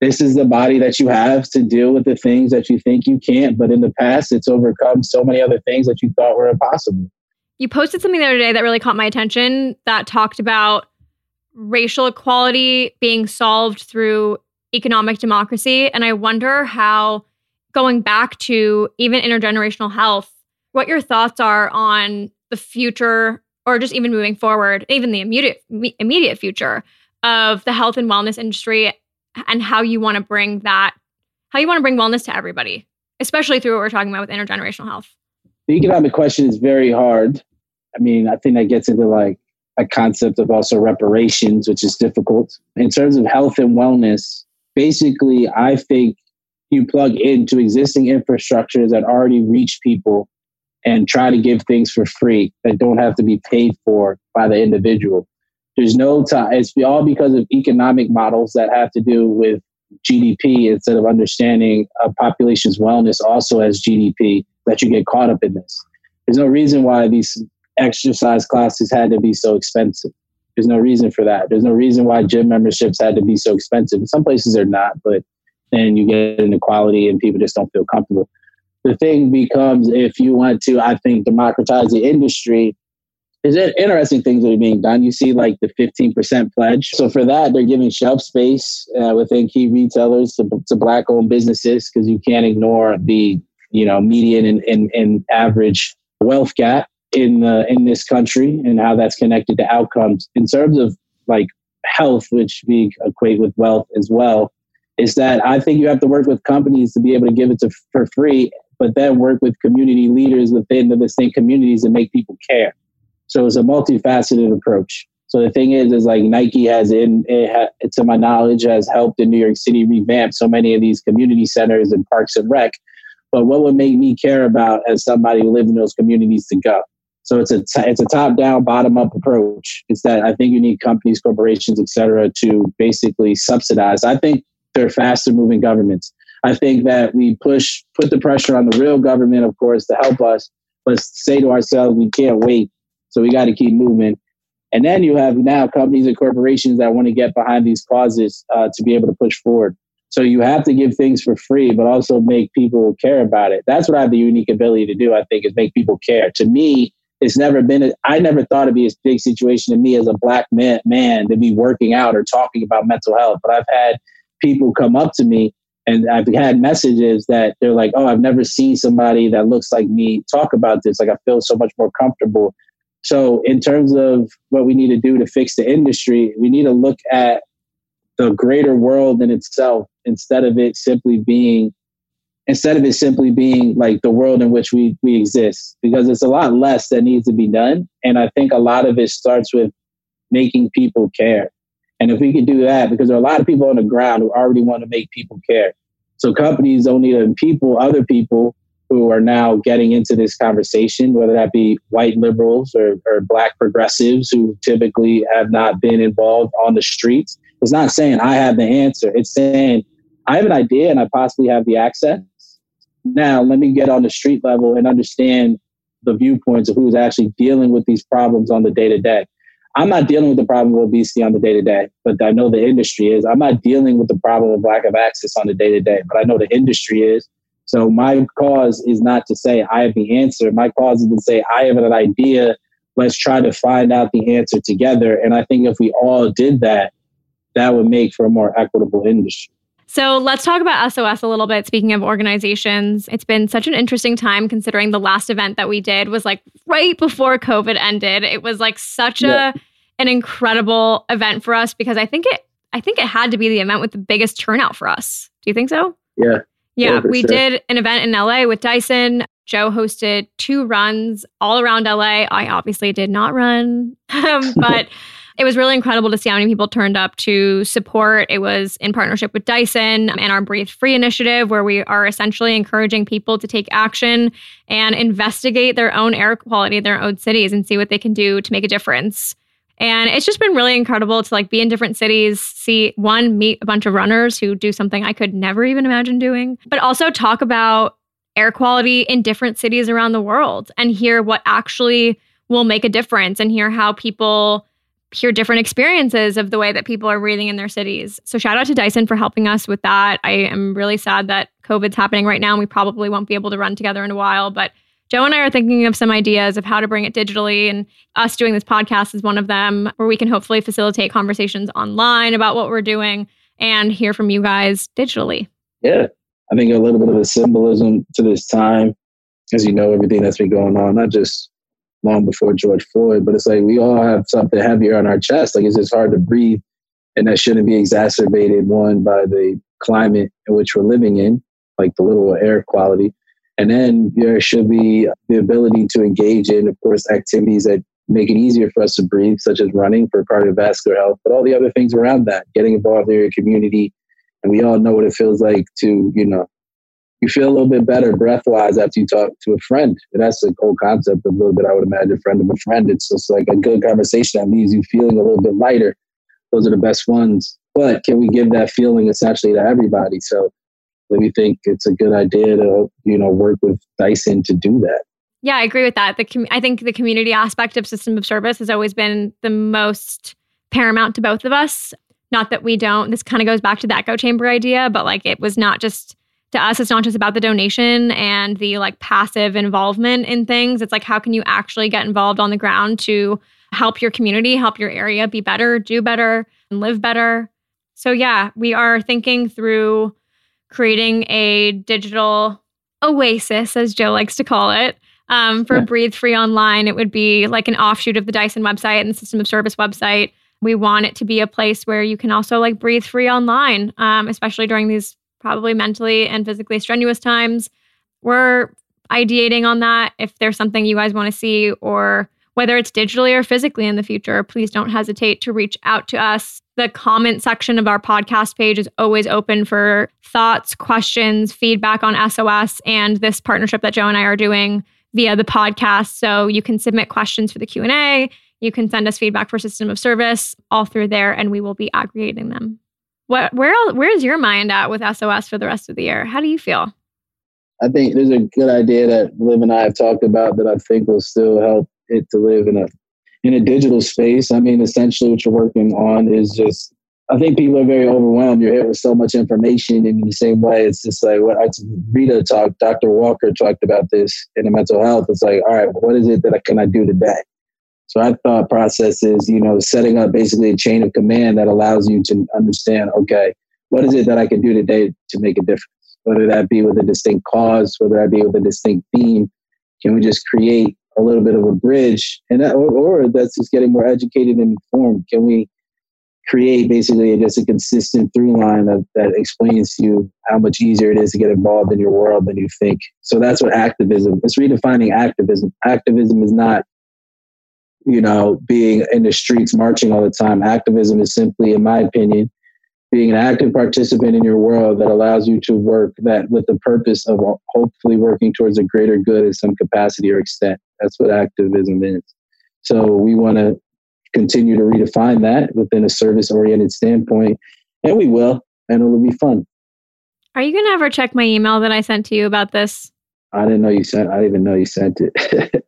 this is the body that you have to deal with the things that you think you can't. But in the past, it's overcome so many other things that you thought were impossible. You posted something the other day that really caught my attention that talked about racial equality being solved through economic democracy. And I wonder how going back to even intergenerational health, what your thoughts are on the future or just even moving forward, even the immediate immediate future of the health and wellness industry and how you want to bring that how you want to bring wellness to everybody, especially through what we're talking about with intergenerational health. The economic question is very hard. I mean, I think that gets into like a concept of also reparations, which is difficult. In terms of health and wellness, basically, I think you plug into existing infrastructures that already reach people and try to give things for free that don't have to be paid for by the individual. There's no time. It's all because of economic models that have to do with GDP instead of understanding a population's wellness also as GDP that you get caught up in this. There's no reason why these exercise classes had to be so expensive. There's no reason for that. There's no reason why gym memberships had to be so expensive. In some places they're not, but and you get inequality and people just don't feel comfortable. The thing becomes if you want to, I think, democratize the industry, is it interesting things that are being done. You see, like the 15% pledge. So for that, they're giving shelf space uh, within key retailers to, to black-owned businesses because you can't ignore the you know median and, and, and average wealth gap in uh, in this country and how that's connected to outcomes in terms of like health, which we equate with wealth as well, is that I think you have to work with companies to be able to give it to, for free, but then work with community leaders within the same communities and make people care. So it's a multifaceted approach. So the thing is, is like Nike has in, it ha, to my knowledge, has helped in New York City revamp so many of these community centers and parks and rec. But what would make me care about as somebody who lives in those communities to go? So it's a t- it's a top down, bottom up approach. It's that I think you need companies, corporations, et cetera, to basically subsidize. I think they're faster moving governments. I think that we push put the pressure on the real government, of course, to help us, but say to ourselves, we can't wait. So we got to keep moving. And then you have now companies and corporations that want to get behind these causes uh, to be able to push forward. So you have to give things for free, but also make people care about it. That's what I have the unique ability to do, I think, is make people care. To me, it's never been, a, I never thought it'd be a big situation to me as a black man, man to be working out or talking about mental health. But I've had people come up to me and I've had messages that they're like, oh, I've never seen somebody that looks like me talk about this. Like I feel so much more comfortable. So, in terms of what we need to do to fix the industry, we need to look at the greater world in itself instead of it simply being instead of it simply being like the world in which we we exist because it's a lot less that needs to be done. And i think a lot of it starts with making people care and if we can do that because there are a lot of people on the ground who already want to make people care so companies don't need people other people who are now getting into this conversation, whether that be white liberals or, or black progressives who typically have not been involved on the streets. It's not saying I have the answer. It's saying I have an idea and I possibly have the access. Now, let me get on the street level and understand the viewpoints of who's actually dealing with these problems on the day to day. I'm not dealing with the problem of obesity on the day to day, but I know the industry is. I'm not dealing with the problem of lack of access on the day to day, but I know the industry is. So my cause is not to say I have the answer. My cause is to say I have an idea. Let's try to find out the answer together. And I think if we all did that, that would make for a more equitable industry. So let's talk about SOS a little bit. Speaking of organizations, it's been such an interesting time considering the last event that we did was like right before COVID ended. It was like such yeah. a an incredible event for us because I think it I think it had to be the event with the biggest turnout for us. Do you think so? Yeah, yeah, we sure. did an event in LA with Dyson. Joe hosted two runs all around LA. I obviously did not run, um, but it was really incredible to see how many people turned up to support. It was in partnership with Dyson and our Breathe Free initiative, where we are essentially encouraging people to take action and investigate their own air quality in their own cities and see what they can do to make a difference. And it's just been really incredible to like be in different cities, see one, meet a bunch of runners who do something I could never even imagine doing, but also talk about air quality in different cities around the world and hear what actually will make a difference and hear how people hear different experiences of the way that people are breathing in their cities. So shout out to Dyson for helping us with that. I am really sad that COVID's happening right now and we probably won't be able to run together in a while, but Joe and I are thinking of some ideas of how to bring it digitally, and us doing this podcast is one of them where we can hopefully facilitate conversations online about what we're doing and hear from you guys digitally. Yeah, I think a little bit of a symbolism to this time, as you know, everything that's been going on, not just long before George Floyd, but it's like we all have something heavier on our chest. Like it's just hard to breathe, and that shouldn't be exacerbated one by the climate in which we're living in, like the little air quality and then there should be the ability to engage in, of course, activities that make it easier for us to breathe, such as running for cardiovascular health, but all the other things around that, getting involved in your community. And we all know what it feels like to, you know, you feel a little bit better breath wise after you talk to a friend. And that's the whole concept of a little bit, I would imagine, friend of a friend. It's just like a good conversation that leaves you feeling a little bit lighter. Those are the best ones. But can we give that feeling essentially to everybody? So we think it's a good idea to you know work with Dyson to do that. Yeah, I agree with that. The com- I think the community aspect of system of service has always been the most paramount to both of us. Not that we don't. This kind of goes back to the echo chamber idea, but like it was not just to us. It's not just about the donation and the like passive involvement in things. It's like how can you actually get involved on the ground to help your community, help your area be better, do better, and live better. So yeah, we are thinking through creating a digital oasis, as Joe likes to call it, um, for yeah. Breathe Free Online. It would be like an offshoot of the Dyson website and the System of Service website. We want it to be a place where you can also like breathe free online, um, especially during these probably mentally and physically strenuous times. We're ideating on that. If there's something you guys want to see, or whether it's digitally or physically in the future, please don't hesitate to reach out to us. The comment section of our podcast page is always open for thoughts, questions, feedback on SOS and this partnership that Joe and I are doing via the podcast. So you can submit questions for the Q&A, you can send us feedback for system of service all through there and we will be aggregating them. What where where is your mind at with SOS for the rest of the year? How do you feel? I think there's a good idea that Liv and I have talked about that I think will still help it to live in a in a digital space. I mean, essentially, what you're working on is just. I think people are very overwhelmed. You're hit with so much information, and in the same way, it's just like what I, Rheeda talked. Dr. Walker talked about this in the mental health. It's like, all right, what is it that I, can I do today? So our thought process is, you know, setting up basically a chain of command that allows you to understand, okay, what is it that I can do today to make a difference? Whether that be with a distinct cause, whether that be with a distinct theme, can we just create a little bit of a bridge, and that, or, or that's just getting more educated and informed? Can we create basically just a consistent through line that, that explains to you how much easier it is to get involved in your world than you think? So that's what activism. It's redefining activism. Activism is not you know, being in the streets marching all the time. Activism is simply, in my opinion, being an active participant in your world that allows you to work that with the purpose of hopefully working towards a greater good in some capacity or extent. That's what activism is. So we want to continue to redefine that within a service oriented standpoint, and we will, and it'll be fun. Are you going to ever check my email that I sent to you about this? I didn't know you sent. I didn't even know you sent it.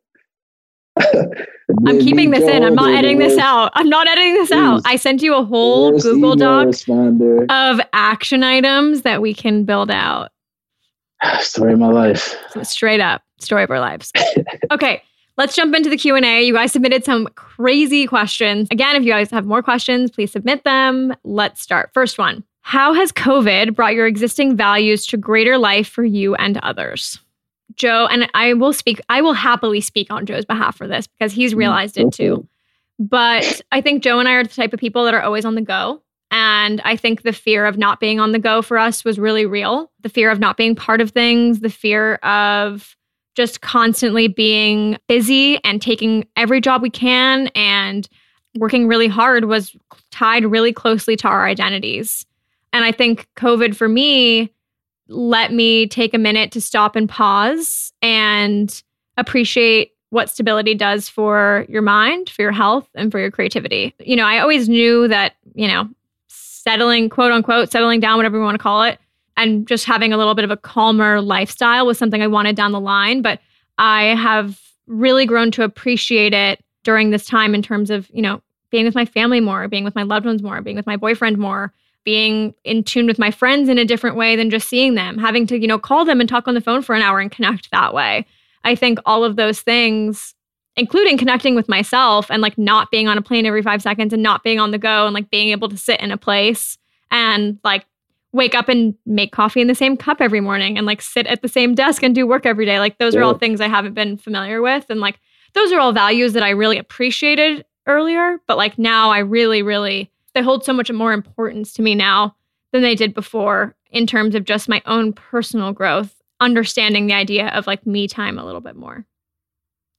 I'm keeping this in. I'm not editing this out. I'm not editing this out. I sent you a whole Google Doc responder. of action items that we can build out. Story of my life. Straight up, story of our lives. okay, let's jump into the Q&A. You guys submitted some crazy questions. Again, if you guys have more questions, please submit them. Let's start. First one. How has COVID brought your existing values to greater life for you and others? Joe, and I will speak, I will happily speak on Joe's behalf for this because he's mm, realized it too. But I think Joe and I are the type of people that are always on the go. And I think the fear of not being on the go for us was really real. The fear of not being part of things, the fear of just constantly being busy and taking every job we can and working really hard was tied really closely to our identities. And I think COVID for me let me take a minute to stop and pause and appreciate what stability does for your mind, for your health, and for your creativity. You know, I always knew that, you know, settling, quote unquote, settling down, whatever you want to call it, and just having a little bit of a calmer lifestyle was something I wanted down the line. But I have really grown to appreciate it during this time in terms of, you know, being with my family more, being with my loved ones more, being with my boyfriend more, being in tune with my friends in a different way than just seeing them, having to, you know, call them and talk on the phone for an hour and connect that way. I think all of those things, including connecting with myself and like not being on a plane every five seconds and not being on the go and like being able to sit in a place and like wake up and make coffee in the same cup every morning and like sit at the same desk and do work every day. Like those yeah. are all things I haven't been familiar with. And like those are all values that I really appreciated earlier. But like now I really, really they hold so much more importance to me now than they did before in terms of just my own personal growth, understanding the idea of like me time a little bit more.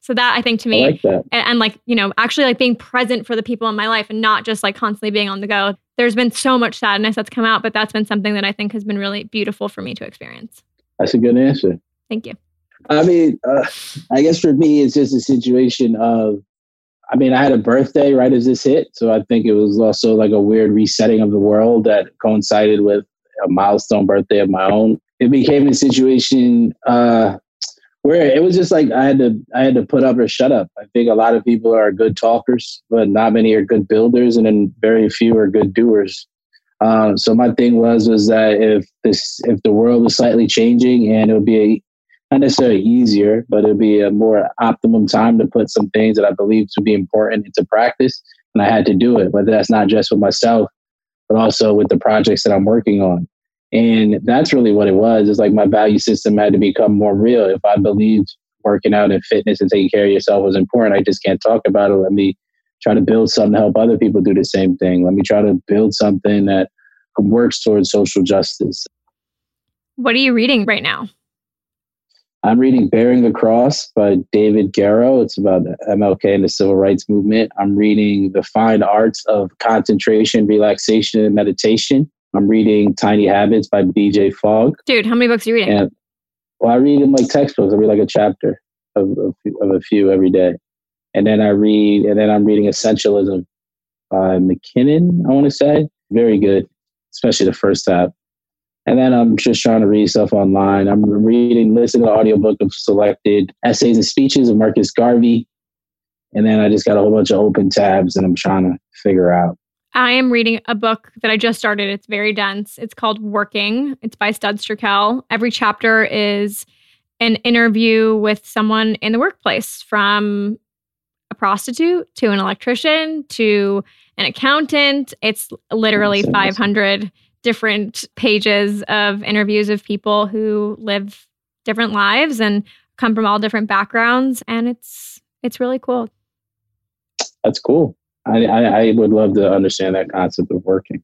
So that I think to me, like and, and, like, you know, actually like being present for the people in my life and not just like constantly being on the go. There's been so much sadness that's come out, but that's been something that I think has been really beautiful for me to experience. That's a good answer. Thank you. I mean, uh, I guess for me, it's just a situation of I mean, I had a birthday right as this hit, so I think it was also like a weird resetting of the world that coincided with a milestone birthday of my own. It became a situation uh, where it was just like I had to I had to put up or shut up. I think a lot of people are good talkers, but not many are good builders, and then very few are good doers. Um, so my thing was was that if this if the world was slightly changing and it would be a not necessarily easier, but it'd be a more optimum time to put some things that I believe to be important into practice. And I had to do it, whether that's not just with myself, but also with the projects that I'm working on. And that's really what it was. It's like my value system had to become more real. If I believed working out and fitness and taking care of yourself was important, I just can't talk about it. Let me try to build something to help other people do the same thing. Let me try to build something that works towards social justice. What are you reading right now? I'm reading Bearing the Cross by David Garrow. It's about MLK and the civil rights movement. I'm reading The Fine Arts of Concentration, Relaxation, and Meditation. I'm reading Tiny Habits by BJ Fogg. Dude, how many books are you reading? And, well, I read them like textbooks. I read like a chapter of, of, of a few every day. And then I read, and then I'm reading Essentialism by McKinnon, I want to say. Very good, especially the first half. And then I'm just trying to read stuff online. I'm reading, listening to the audiobook of selected essays and speeches of Marcus Garvey. And then I just got a whole bunch of open tabs and I'm trying to figure out. I am reading a book that I just started. It's very dense. It's called Working. It's by Studs Terkel. Every chapter is an interview with someone in the workplace from a prostitute to an electrician to an accountant. It's literally 500 different pages of interviews of people who live different lives and come from all different backgrounds and it's it's really cool. That's cool. I i, I would love to understand that concept of working.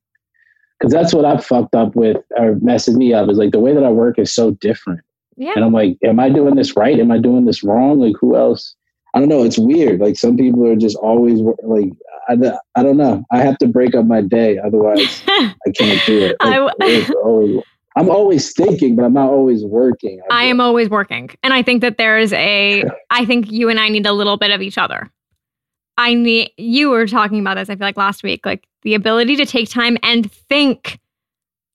Because that's what i fucked up with or messes me up is like the way that i work is so different. Yeah. And i'm like am i doing this right? Am i doing this wrong? Like who else? I don't know. It's weird. Like some people are just always like I, I don't know. I have to break up my day, otherwise I can't do it. I, always, I'm always thinking, but I'm not always working. I, I am always working, and I think that there is a. I think you and I need a little bit of each other. I need. You were talking about this. I feel like last week, like the ability to take time and think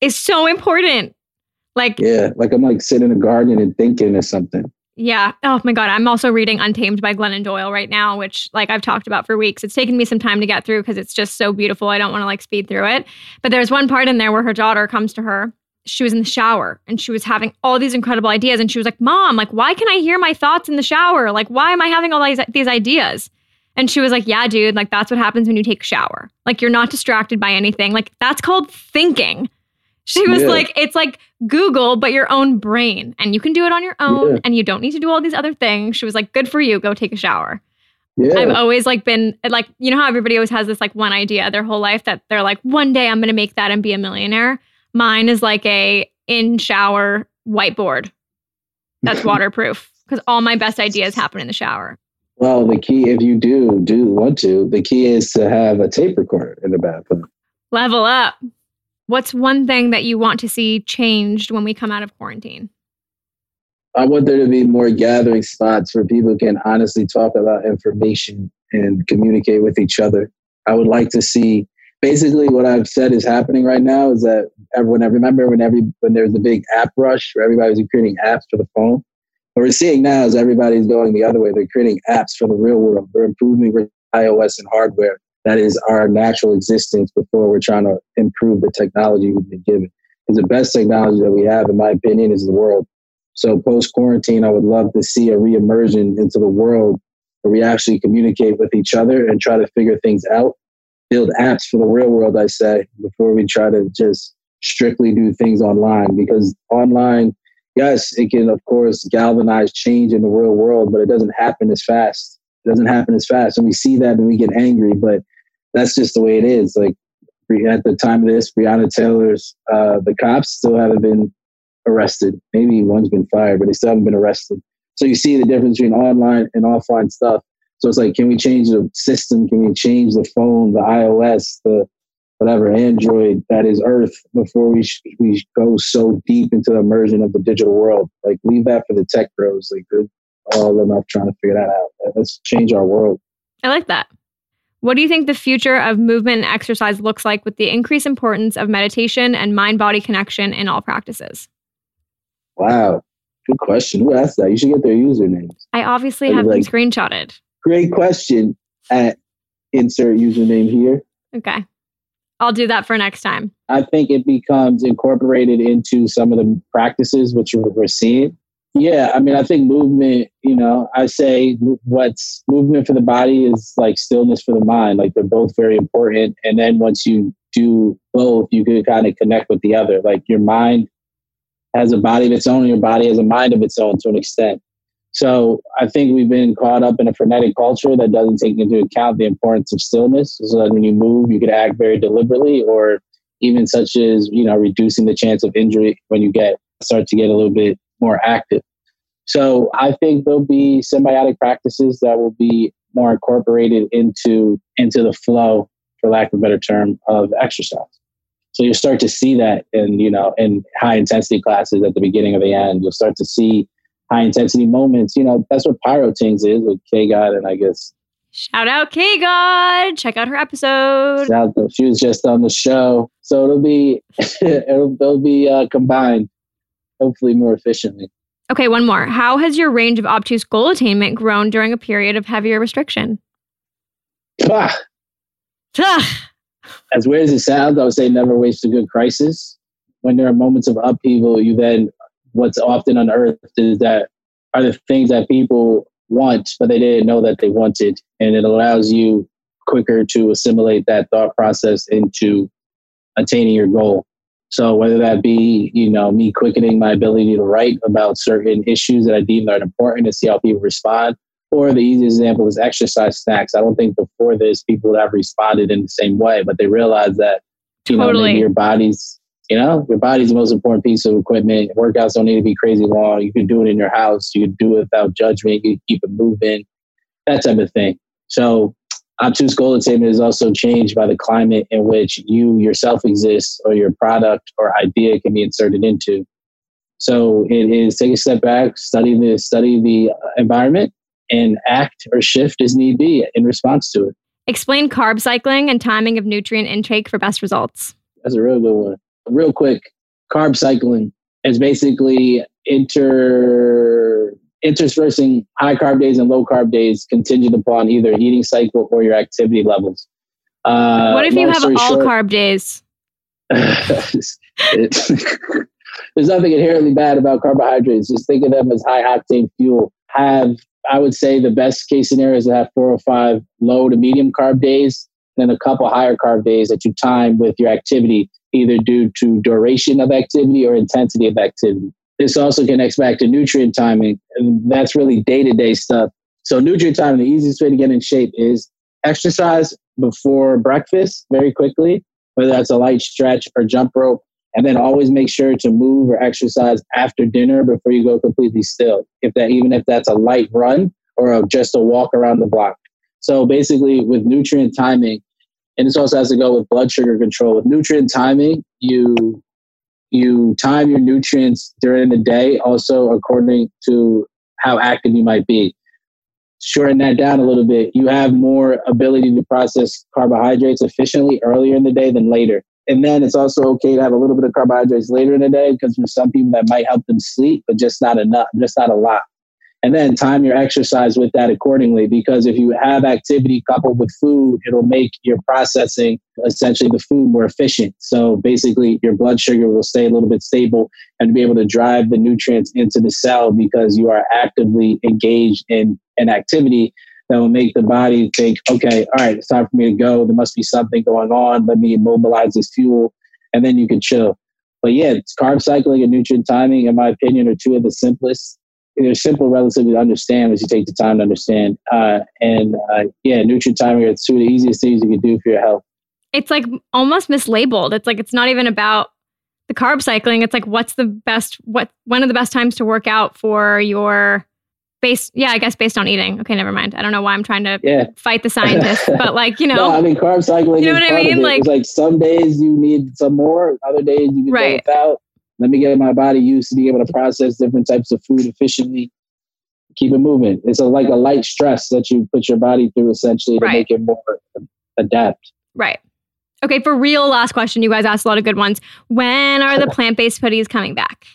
is so important. Like yeah, like I'm like sitting in a garden and thinking or something. Yeah. Oh my God. I'm also reading Untamed by Glennon Doyle right now, which like I've talked about for weeks. It's taken me some time to get through because it's just so beautiful. I don't want to like speed through it. But there's one part in there where her daughter comes to her. She was in the shower and she was having all these incredible ideas. And she was like, Mom, like, why can I hear my thoughts in the shower? Like, why am I having all these, these ideas? And she was like, Yeah, dude, like that's what happens when you take a shower. Like, you're not distracted by anything. Like, that's called thinking. She was yeah. like, it's like Google, but your own brain. And you can do it on your own yeah. and you don't need to do all these other things. She was like, good for you. Go take a shower. Yeah. I've always like been like, you know how everybody always has this like one idea their whole life that they're like, one day I'm gonna make that and be a millionaire. Mine is like a in shower whiteboard that's waterproof because all my best ideas happen in the shower. Well, the key, if you do do want to, the key is to have a tape recorder in the bathroom. Level up. What's one thing that you want to see changed when we come out of quarantine? I want there to be more gathering spots where people can honestly talk about information and communicate with each other. I would like to see basically what I've said is happening right now is that everyone I remember when every when there was a big app rush where everybody was creating apps for the phone. What we're seeing now is everybody's going the other way. They're creating apps for the real world. They're improving iOS and hardware that is our natural existence before we're trying to improve the technology we've been given. Because the best technology that we have, in my opinion, is the world. So post quarantine, I would love to see a reemersion into the world where we actually communicate with each other and try to figure things out. Build apps for the real world, I say, before we try to just strictly do things online. Because online, yes, it can of course galvanize change in the real world, but it doesn't happen as fast. It doesn't happen as fast. And we see that and we get angry, but that's just the way it is. Like at the time of this, Breonna Taylor's uh, the cops still haven't been arrested. Maybe one's been fired, but they still haven't been arrested. So you see the difference between online and offline stuff. So it's like, can we change the system? Can we change the phone, the iOS, the whatever Android that is Earth before we sh- we go so deep into the immersion of the digital world? Like leave that for the tech bros. Like they're all enough trying to figure that out. Let's change our world. I like that. What do you think the future of movement and exercise looks like with the increased importance of meditation and mind body connection in all practices? Wow. Good question. Who asked that? You should get their usernames. I obviously have like, them screenshotted. Great question. At insert username here. Okay. I'll do that for next time. I think it becomes incorporated into some of the practices which we're seeing. Yeah, I mean, I think movement, you know, I say what's movement for the body is like stillness for the mind. Like they're both very important. And then once you do both, you can kind of connect with the other. Like your mind has a body of its own, your body has a mind of its own to an extent. So I think we've been caught up in a frenetic culture that doesn't take into account the importance of stillness. So that when you move, you could act very deliberately, or even such as you know reducing the chance of injury when you get start to get a little bit more active. So I think there'll be symbiotic practices that will be more incorporated into into the flow, for lack of a better term, of exercise. So you'll start to see that in you know in high intensity classes at the beginning of the end. You'll start to see high intensity moments. You know, that's what Pyrotings is with K God and I guess. Shout out K God. Check out her episode. Shout out, she was just on the show. So it'll be it'll, it'll be uh, combined, hopefully more efficiently. Okay, one more. How has your range of obtuse goal attainment grown during a period of heavier restriction? Ah. As weird as it sounds, I would say never waste a good crisis. When there are moments of upheaval, you then what's often unearthed is that are the things that people want, but they didn't know that they wanted. And it allows you quicker to assimilate that thought process into attaining your goal. So whether that be, you know, me quickening my ability to write about certain issues that I deem that are important to see how people respond, or the easiest example is exercise snacks. I don't think before this people would have responded in the same way, but they realized that, you totally. know, your body's you know, your body's the most important piece of equipment. Workouts don't need to be crazy long. You can do it in your house. You can do it without judgment. You can keep it moving, that type of thing. So, attainment is also changed by the climate in which you yourself exist or your product or idea can be inserted into. So, it is take a step back, study the study the environment, and act or shift as need be in response to it. Explain carb cycling and timing of nutrient intake for best results. That's a real good one real quick, carb cycling is basically inter interspersing high carb days and low carb days contingent upon either eating cycle or your activity levels. Uh, what if you have all short, carb days? there's nothing inherently bad about carbohydrates. Just think of them as high octane fuel. Have I would say the best case scenario is to have four or five low to medium carb days, and then a couple higher carb days that you time with your activity either due to duration of activity or intensity of activity. This also connects back to nutrient timing, and that's really day to day stuff. So, nutrient timing, the easiest way to get in shape is exercise before breakfast very quickly, whether that's a light stretch or jump rope. And then always make sure to move or exercise after dinner before you go completely still. If that, even if that's a light run or a, just a walk around the block. So basically, with nutrient timing, and this also has to go with blood sugar control. With nutrient timing, you you time your nutrients during the day, also according to how active you might be. Shorten that down a little bit. You have more ability to process carbohydrates efficiently earlier in the day than later. And then it's also okay to have a little bit of carbohydrates later in the day because for some people that might help them sleep, but just not enough, just not a lot and then time your exercise with that accordingly because if you have activity coupled with food it'll make your processing essentially the food more efficient. So basically your blood sugar will stay a little bit stable and be able to drive the nutrients into the cell because you are actively engaged in an activity that will make the body think okay all right it's time for me to go. There must be something going on. Let me mobilize this fuel and then you can chill. But yeah carb cycling and nutrient timing in my opinion are two of the simplest they're simple relatively to understand as you take the time to understand. Uh, and uh, yeah, nutrient timing are two of the easiest things you can do for your health. It's like almost mislabeled. It's like it's not even about the carb cycling. It's like what's the best what one of the best times to work out for your based yeah, I guess based on eating. Okay, never mind. I don't know why I'm trying to yeah. fight the scientists, but like, you know. no, I mean carb cycling. You know what I mean? Like, like some days you need some more, other days you can right. go without let me get my body used to be able to process different types of food efficiently. Keep it moving. It's a, like a light stress that you put your body through essentially to right. make it more adapt. Right. Okay, for real, last question. You guys asked a lot of good ones. When are the plant based hoodies coming back?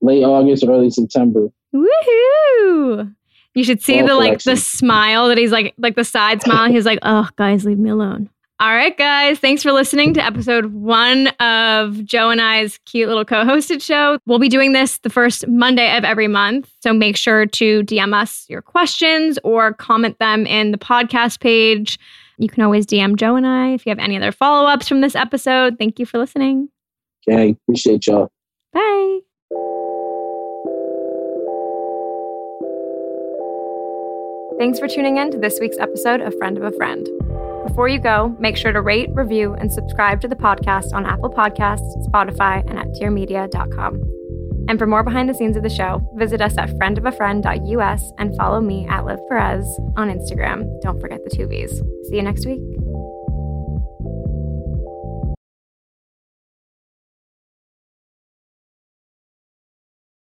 Late August, early September. Woohoo! You should see the like the smile that he's like like the side smile. He's like, oh guys, leave me alone. All right, guys. Thanks for listening to episode one of Joe and I's cute little co hosted show. We'll be doing this the first Monday of every month. So make sure to DM us your questions or comment them in the podcast page. You can always DM Joe and I if you have any other follow ups from this episode. Thank you for listening. Okay. Appreciate y'all. Bye. Thanks for tuning in to this week's episode of Friend of a Friend. Before you go, make sure to rate, review, and subscribe to the podcast on Apple Podcasts, Spotify, and at dearmedia.com. And for more behind the scenes of the show, visit us at friendofafriend.us and follow me at Liv Perez on Instagram. Don't forget the two V's. See you next week.